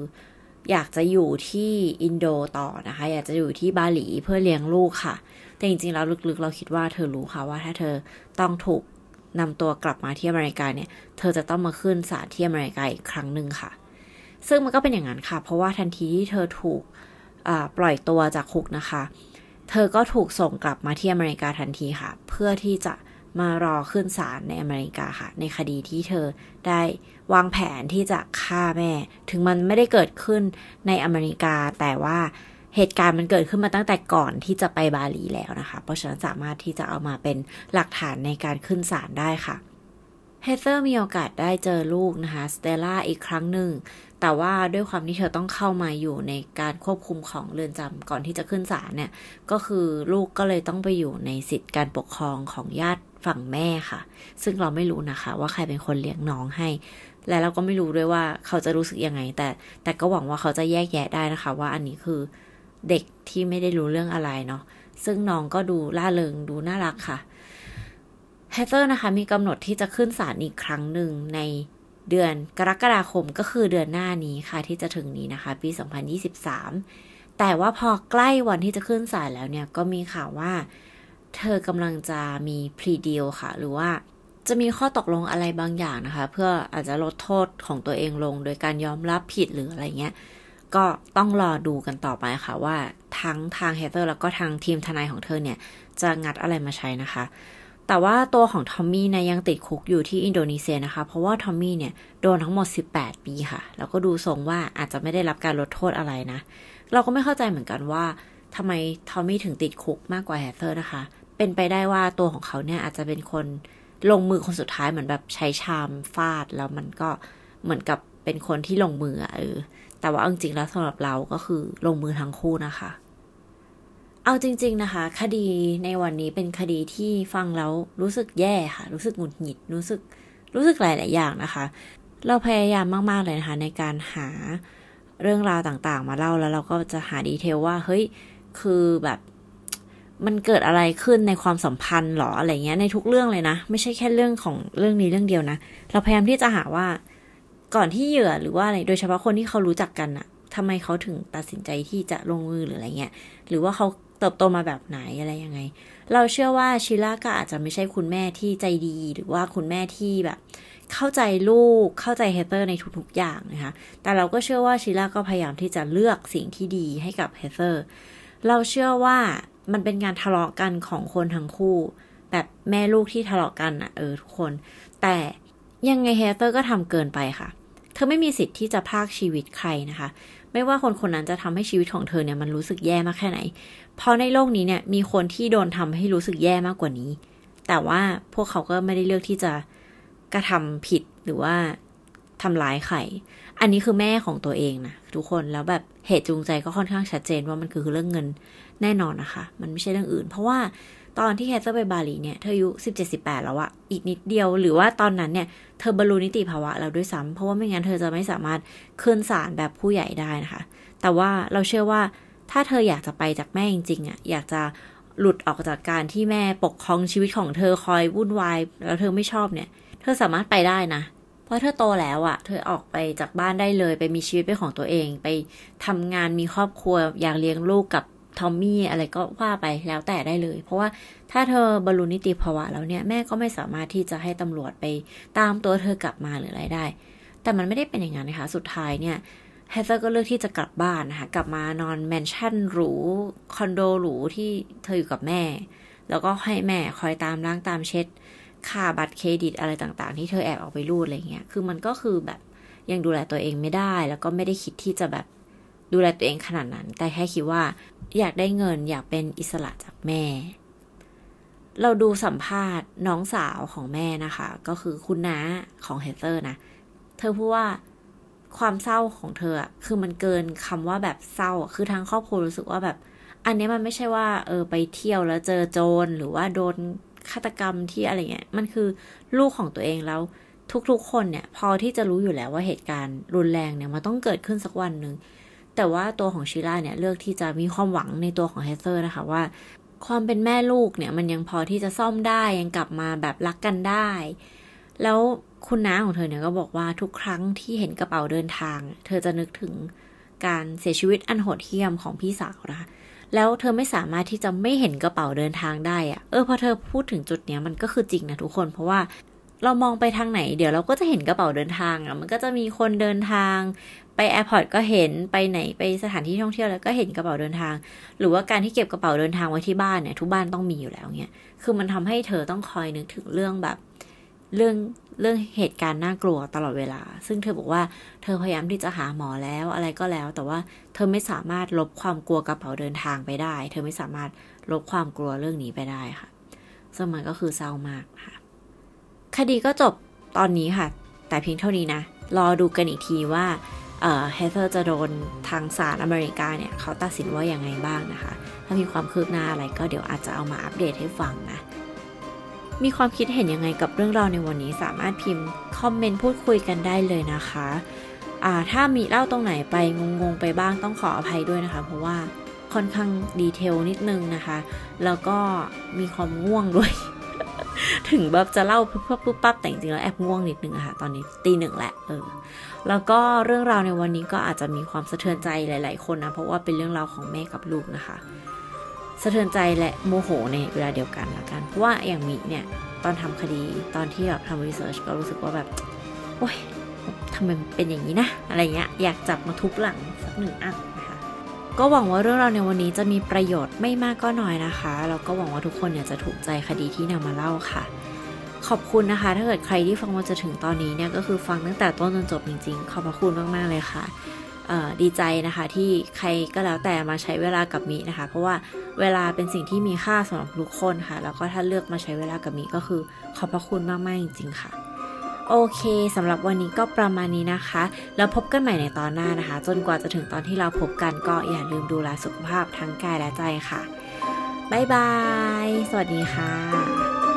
อยากจะอยู่ที่อินโดต่อนะคะ อยากจะอยู่ที่บาหลีเพื่อเลี้ยงลูกค่ะ แต่จริงๆแล้วลึกๆ เราคิดว่าเธอรู้ค่ะว่าถ้าเธอต้องถูก นำตัวกลับมาที่อเมริกาเนี่ย เธอจะต้องมาขึ้นศาลที่อเมริกาอีกครั้งหนึ่งค่ะ ซึ่งมันก็เป็นอย่างนั้นค่ะ เพราะว่าทันทีที่เธอถูกปล่อยตัวจากคุกนะคะ เธอก็ถูกส่งกลับมาที่อเมริกาทันทีค่ะ เพื่อที่จะมารอขึ้นศาลในอเมริกาค่ะ ในคดีที่เธอได้วางแผนที่จะฆ่าแม่ ถึงมันไม่ได้เกิดขึ้นในอเมริกาแต่ว่า เหตุการณ์มันเกิดขึ้นมาตั้งแต่ก่อนที่จะไปบาหลีแล้วนะคะ เพราะฉะนั้นสามารถที่จะเอามาเป็นหลักฐานในการขึ้นศาลได้ค่ะเฮเธอร์มีโอกาสได้เจอลูกนะคะสเตลล่าอีกครั้งหนึ่ง แต่ว่าด้วยความที่เธอต้องเข้ามาอยู่ในการควบคุมของเรือนจำก่อนที่จะขึ้นศาลเนี่ย ก็คือลูกก็เลยต้องไปอยู่ในสิทธิการปกครองของญาติฝั่งแม่ค่ะ ซึ่งเราไม่รู้นะคะ ว่าใครเป็นคนเลี้ยงน้องให้ และเราก็ไม่รู้ด้วยว่าเขาจะรู้สึกยังไง แต่แต่ก็หวังว่าเขาจะแยกแยะได้นะคะ ว่าอันนี้คือ เด็กที่ไม่ได้รู้เรื่องอะไรเนาะซึ่งน้องก็ดูล่าเริงดูน่ารักค่ะเฮเธอร์นะคะ มีกำหนดที่จะขึ้นศาลอีกครั้งหนึ่งในเดือนกรกฎาคมก็คือเดือนหน้านี้ค่ะ ที่จะถึงนี้นะคะ ปี 2023 แต่ว่าพอใกล้วันที่จะขึ้นศาลแล้วเนี่ย ก็มีข่าวว่า เธอกำลังจะมีพรีดีลค่ะ หรือว่าจะมีข้อตกลงอะไรบางอย่างนะคะ เพื่ออาจจะลดโทษของตัวเองลง โดยการยอมรับผิดหรืออะไรเงี้ย ก็ต้องรอดูกันต่อไปค่ะว่าทั้งทางเฮเธอร์แล้วก็ทางทีมทนายของเธอเนี่ย จะงัดอะไรมาใช้นะคะ แต่ว่าตัวของทอมมี่เนี่ยยังติดคุกอยู่ที่อินโดนีเซียนะคะ เพราะว่าทอมมี่เนี่ยโดนทั้งหมด 18 ปีค่ะ แล้วก็ดูทรงว่าอาจจะไม่ได้รับการลดโทษอะไรนะ เราก็ไม่เข้าใจเหมือนกันว่าทำไมทอมมี่ถึงติดคุกมากกว่าเฮเธอร์นะคะ เป็นไปได้ว่าตัวของเขาเนี่ยอาจจะเป็นคนลงมือคนสุดท้ายเหมือนแบบใช้ชามฟาดแล้วมันก็เหมือนกับเป็นคนที่ลงมือเออ แต่ว่าจริงๆแล้วสำหรับเราก็คือลงมือทั้งคู่นะคะ เอาจริง ๆนะคะ คดีในวันนี้เป็นคดีที่ฟังแล้วรู้สึกแย่ค่ะ รู้สึกหงุดหงิดรู้สึกรู้สึกหลายๆอย่างนะคะ เราพยายามมากๆเลยนะคะ ในการหาเรื่องราวต่างๆ มาเล่าแล้วเราก็จะหาดีเทลว่าเฮ้ยคือแบบมันเกิดอะไรขึ้นในความสัมพันธ์หรออะไรเงี้ยในทุกเรื่องเลยนะ ไม่ใช่แค่เรื่องของเรื่องนี้เรื่องเดียวนะ เราพยายามที่จะหาว่า ก่อนที่เหยื่อหรือว่าอะไรโดยเฉพาะคนที่เขารู้จักกันอะทำไมเขาถึงตัดสินใจที่จะลงมือหรืออะไรเงี้ย หรือว่าเขาเติบโตมาแบบไหนอะไรยังไง เราเชื่อว่าชิล่าก็อาจจะไม่ใช่คุณแม่ที่ใจดี หรือว่าคุณแม่ที่แบบ เข้าใจลูกเข้าใจเฮเธอร์ในทุกๆอย่างนะคะ แต่เราก็เชื่อว่าชิล่าก็พยายามที่จะเลือกสิ่งที่ดีให้กับเฮเธอร์ เราเชื่อว่ามันเป็นการทะเลาะกันของคนทั้งคู่ แบบแม่ลูกที่ทะเลาะกันอะเออทุกคน แต่ยังไงเฮเธอร์ก็ทำเกินไปค่ะ เธอไม่มีสิทธิ์ที่จะพรากชีวิตใครนะคะ ไม่ว่าคนคนนั้นจะทำให้ชีวิตของเธอเนี่ยมันรู้สึกแย่มากแค่ไหน เพราะในโลกนี้เนี่ยมีคนที่โดนทำให้รู้สึกแย่มากกว่านี้ แต่ว่าพวกเขาก็ไม่ได้เลือกที่จะกระทำผิดหรือว่าทำร้ายใคร อันนี้คือแม่ของตัวเองนะทุกคน แล้วแบบเหตุจูงใจก็ค่อนข้างชัดเจนว่ามันคือเรื่องเงินแน่นอนนะคะ มันไม่ใช่เรื่องอื่น เพราะว่า ตอนที่แคทเธอร์ไปบาหลีเนี่ย เธออายุสิบเจ็ดสิบแปดแล้วอะอีกนิดเดียวหรือว่าตอนนั้นเนี่ย เธอบรรลุนิติภาวะแล้วด้วยซ้ำเพราะว่าไม่งั้นเธอจะไม่สามารถขึ้นศาลแบบผู้ใหญ่ได้นะคะ แต่ว่าเราเชื่อว่าถ้าเธออยากจะไปจากแม่จริงๆอะอยากจะหลุดออกจากการที่แม่ปกครองชีวิตของเธอคอยวุ่นวายแล้วเธอไม่ชอบเนี่ย เธอสามารถไปได้นะเพราะเธอโตแล้วอะ่ะ เธอออกไปจากบ้านได้เลย ไปมีชีวิตเป็นของตัวเอง ไปทำงานมีครอบครัว อยากเลี้ยงลูกกับ ทอมมี่อะไรก็ว่าไปแล้วแต่ได้เลย เพราะว่าถ้าเธอบรรลุนิติภาวะแล้วเนี่ยแม่ก็ไม่สามารถที่จะให้ตำรวจไปตามตัวเธอกลับมาหรืออะไรได้ แต่มันไม่ได้เป็นอย่างนั้นนะคะ สุดท้ายเนี่ยเฮเธอร์ก็เลือกที่จะกลับบ้านนะคะ กลับมานอนแมนชั่นหรูคอนโดหรูที่เธออยู่กับแม่ แล้วก็ให้แม่คอยตามล้างตามเช็ด ค่าบัตรเครดิตอะไรต่างๆ ที่เธอแอบออกไปรูดอะไรเงี้ย คือมันก็คือแบบยังดูแลตัวเองไม่ได้ แล้วก็ไม่ได้คิดที่จะแบบดูแลตัวเองขนาดนั้น แต่แค่คิดว่า อยากได้เงินอยากเป็นอิสระจากแม่ เราดูสัมภาษณ์น้องสาวของแม่นะคะ ก็คือคุณน้าของเฮเตอร์นะ เธอพูดว่าความเศร้าของเธออะคือมันเกินคำว่าแบบเศร้า คือทางครอบครัวรู้สึกว่าแบบ อันนี้มันไม่ใช่ว่า เออไปเที่ยวแล้วเจอโจรหรือว่าโดนฆาตกรรมที่อะไรเงี้ย มันคือลูกของตัวเองแล้วทุกๆคนเนี่ย พอที่จะรู้อยู่แล้วว่าเหตุการณ์รุนแรงเนี่ยมันต้องเกิดขึ้นสักวันหนึ่ง แต่ว่าตัวของชิล่าเนี่ยเลือกที่จะมีความหวังในตัวของเฮเซอร์นะคะว่า ความเป็นแม่ลูกเนี่ยมันยังพอที่จะซ่อมได้ยังกลับมาแบบรักกันได้ แล้วคุณน้าของเธอเนี่ยก็บอกว่าทุกครั้งที่เห็นกระเป๋าเดินทาง เธอจะนึกถึงการเสียชีวิตอันโหดเหี้ยมของพี่สาวนะคะแล้วเธอไม่สามารถที่จะไม่เห็นกระเป๋าเดินทางได้อะเออพอเธอพูดถึงจุดเนี้ยมันก็คือจริงนะทุกคน เพราะว่า เรามองไปทางไหน เดี๋ยวเราก็จะเห็นกระเป๋าเดินทางอะมันก็จะมีคนเดินทาง ไป airport ก็เห็นไปไหนไปสถานที่ท่องเที่ยวแล้วก็เห็นกระเป๋าเดินทาง หรือว่าการที่เก็บกระเป๋าเดินทางไว้ที่บ้านเนี่ยทุกบ้านต้องมีอยู่แล้วเนี่ยคือมันทำให้เธอต้องคอยนึกถึงเรื่องแบบ เรื่องเรื่องเหตุการณ์น่ากลัวตลอดเวลา ซึ่งเธอบอกว่าเธอพยายามที่จะหาหมอแล้วอะไรก็แล้ว แต่ว่าเธอไม่สามารถลบความกลัวกระเป๋าเดินทางไปได้ เธอไม่สามารถลบความกลัวเรื่องนี้ไปได้ค่ะซึ่งมันก็คือเศร้ามากค่ะ คดีก็จบตอนนี้ค่ะ แต่เพียงเท่านี้นะ รอดูกันอีกทีว่าเฮเธอร์จะโดนทางศาลอเมริกาเนี่ยเขาตัดสินว่าอย่างไงบ้างนะคะ ถ้ามีความคืบหน้าอะไรก็เดี๋ยวอาจจะเอามาอัปเดตให้ฟังนะ มีความคิดเห็นยังไงกับเรื่องราวในวันนี้สามารถพิมพ์คอมเมนต์พูดคุยกันได้เลยนะคะถ้ามีเล่าตรงไหนไปงงๆไปบ้างต้องขออภัยด้วยนะคะ เพราะว่าค่อนข้างดีเทลนิดนึงนะคะ แล้วก็มีความง่วงด้วย ถึงแบบจะเล่าปุ๊บปุ๊บปุ๊บปั๊บแต่จริงๆแล้วแอบง่วงนิดนึงอะค่ะ ตอนนี้ตีหนึ่งแหละเออแล้วก็เรื่องราวในวันนี้ก็อาจจะมีความสะเทือนใจหลาย ๆ คนนะเพราะว่าเป็นเรื่องราวของแม่กับลูกนะคะ สะเทือนใจและโมโหในเวลาเดียวกันละกันเพราะว่าอย่างมีเนี่ยตอนทำคดีตอนที่แบบทำรีเสิร์ชก็รู้สึกว่าแบบโอ้ยทำไมเป็นอย่างนี้นะ อะไรเงี้ยอยากจับมาทุบหลังสักหนึ่งอันนะคะ ก็หวังว่าเรื่องราวในวันนี้จะมีประโยชน์ไม่มากก็น้อยนะคะแล้วก็หวังว่าทุกคนเนี่ยจะถูกใจคดีที่นำมาเล่าค่ะ ขอบคุณนะคะ ถ้าเกิดใครที่ฟังมาจะถึงตอนนี้เนี่ยก็คือฟังตั้งแต่ต้นจนจบจริงๆ ขอบพระคุณมากๆเลยค่ะดีใจนะคะที่ใครก็แล้วแต่มาใช้เวลากับมีนะคะ เพราะว่าเวลาเป็นสิ่งที่มีค่าสำหรับทุกคนค่ะ แล้วก็ถ้าเลือกมาใช้เวลากับมีก็คือขอบพระคุณมากๆจริงๆค่ะ โอเคสำหรับวันนี้ก็ประมาณนี้นะคะ แล้วพบกันใหม่ในตอนหน้านะคะ จนกว่าจะถึงตอนที่เราพบกันก็อย่าลืมดูแลสุขภาพทั้งกายและใจค่ะ บ๊ายบาย สวัสดีค่ะ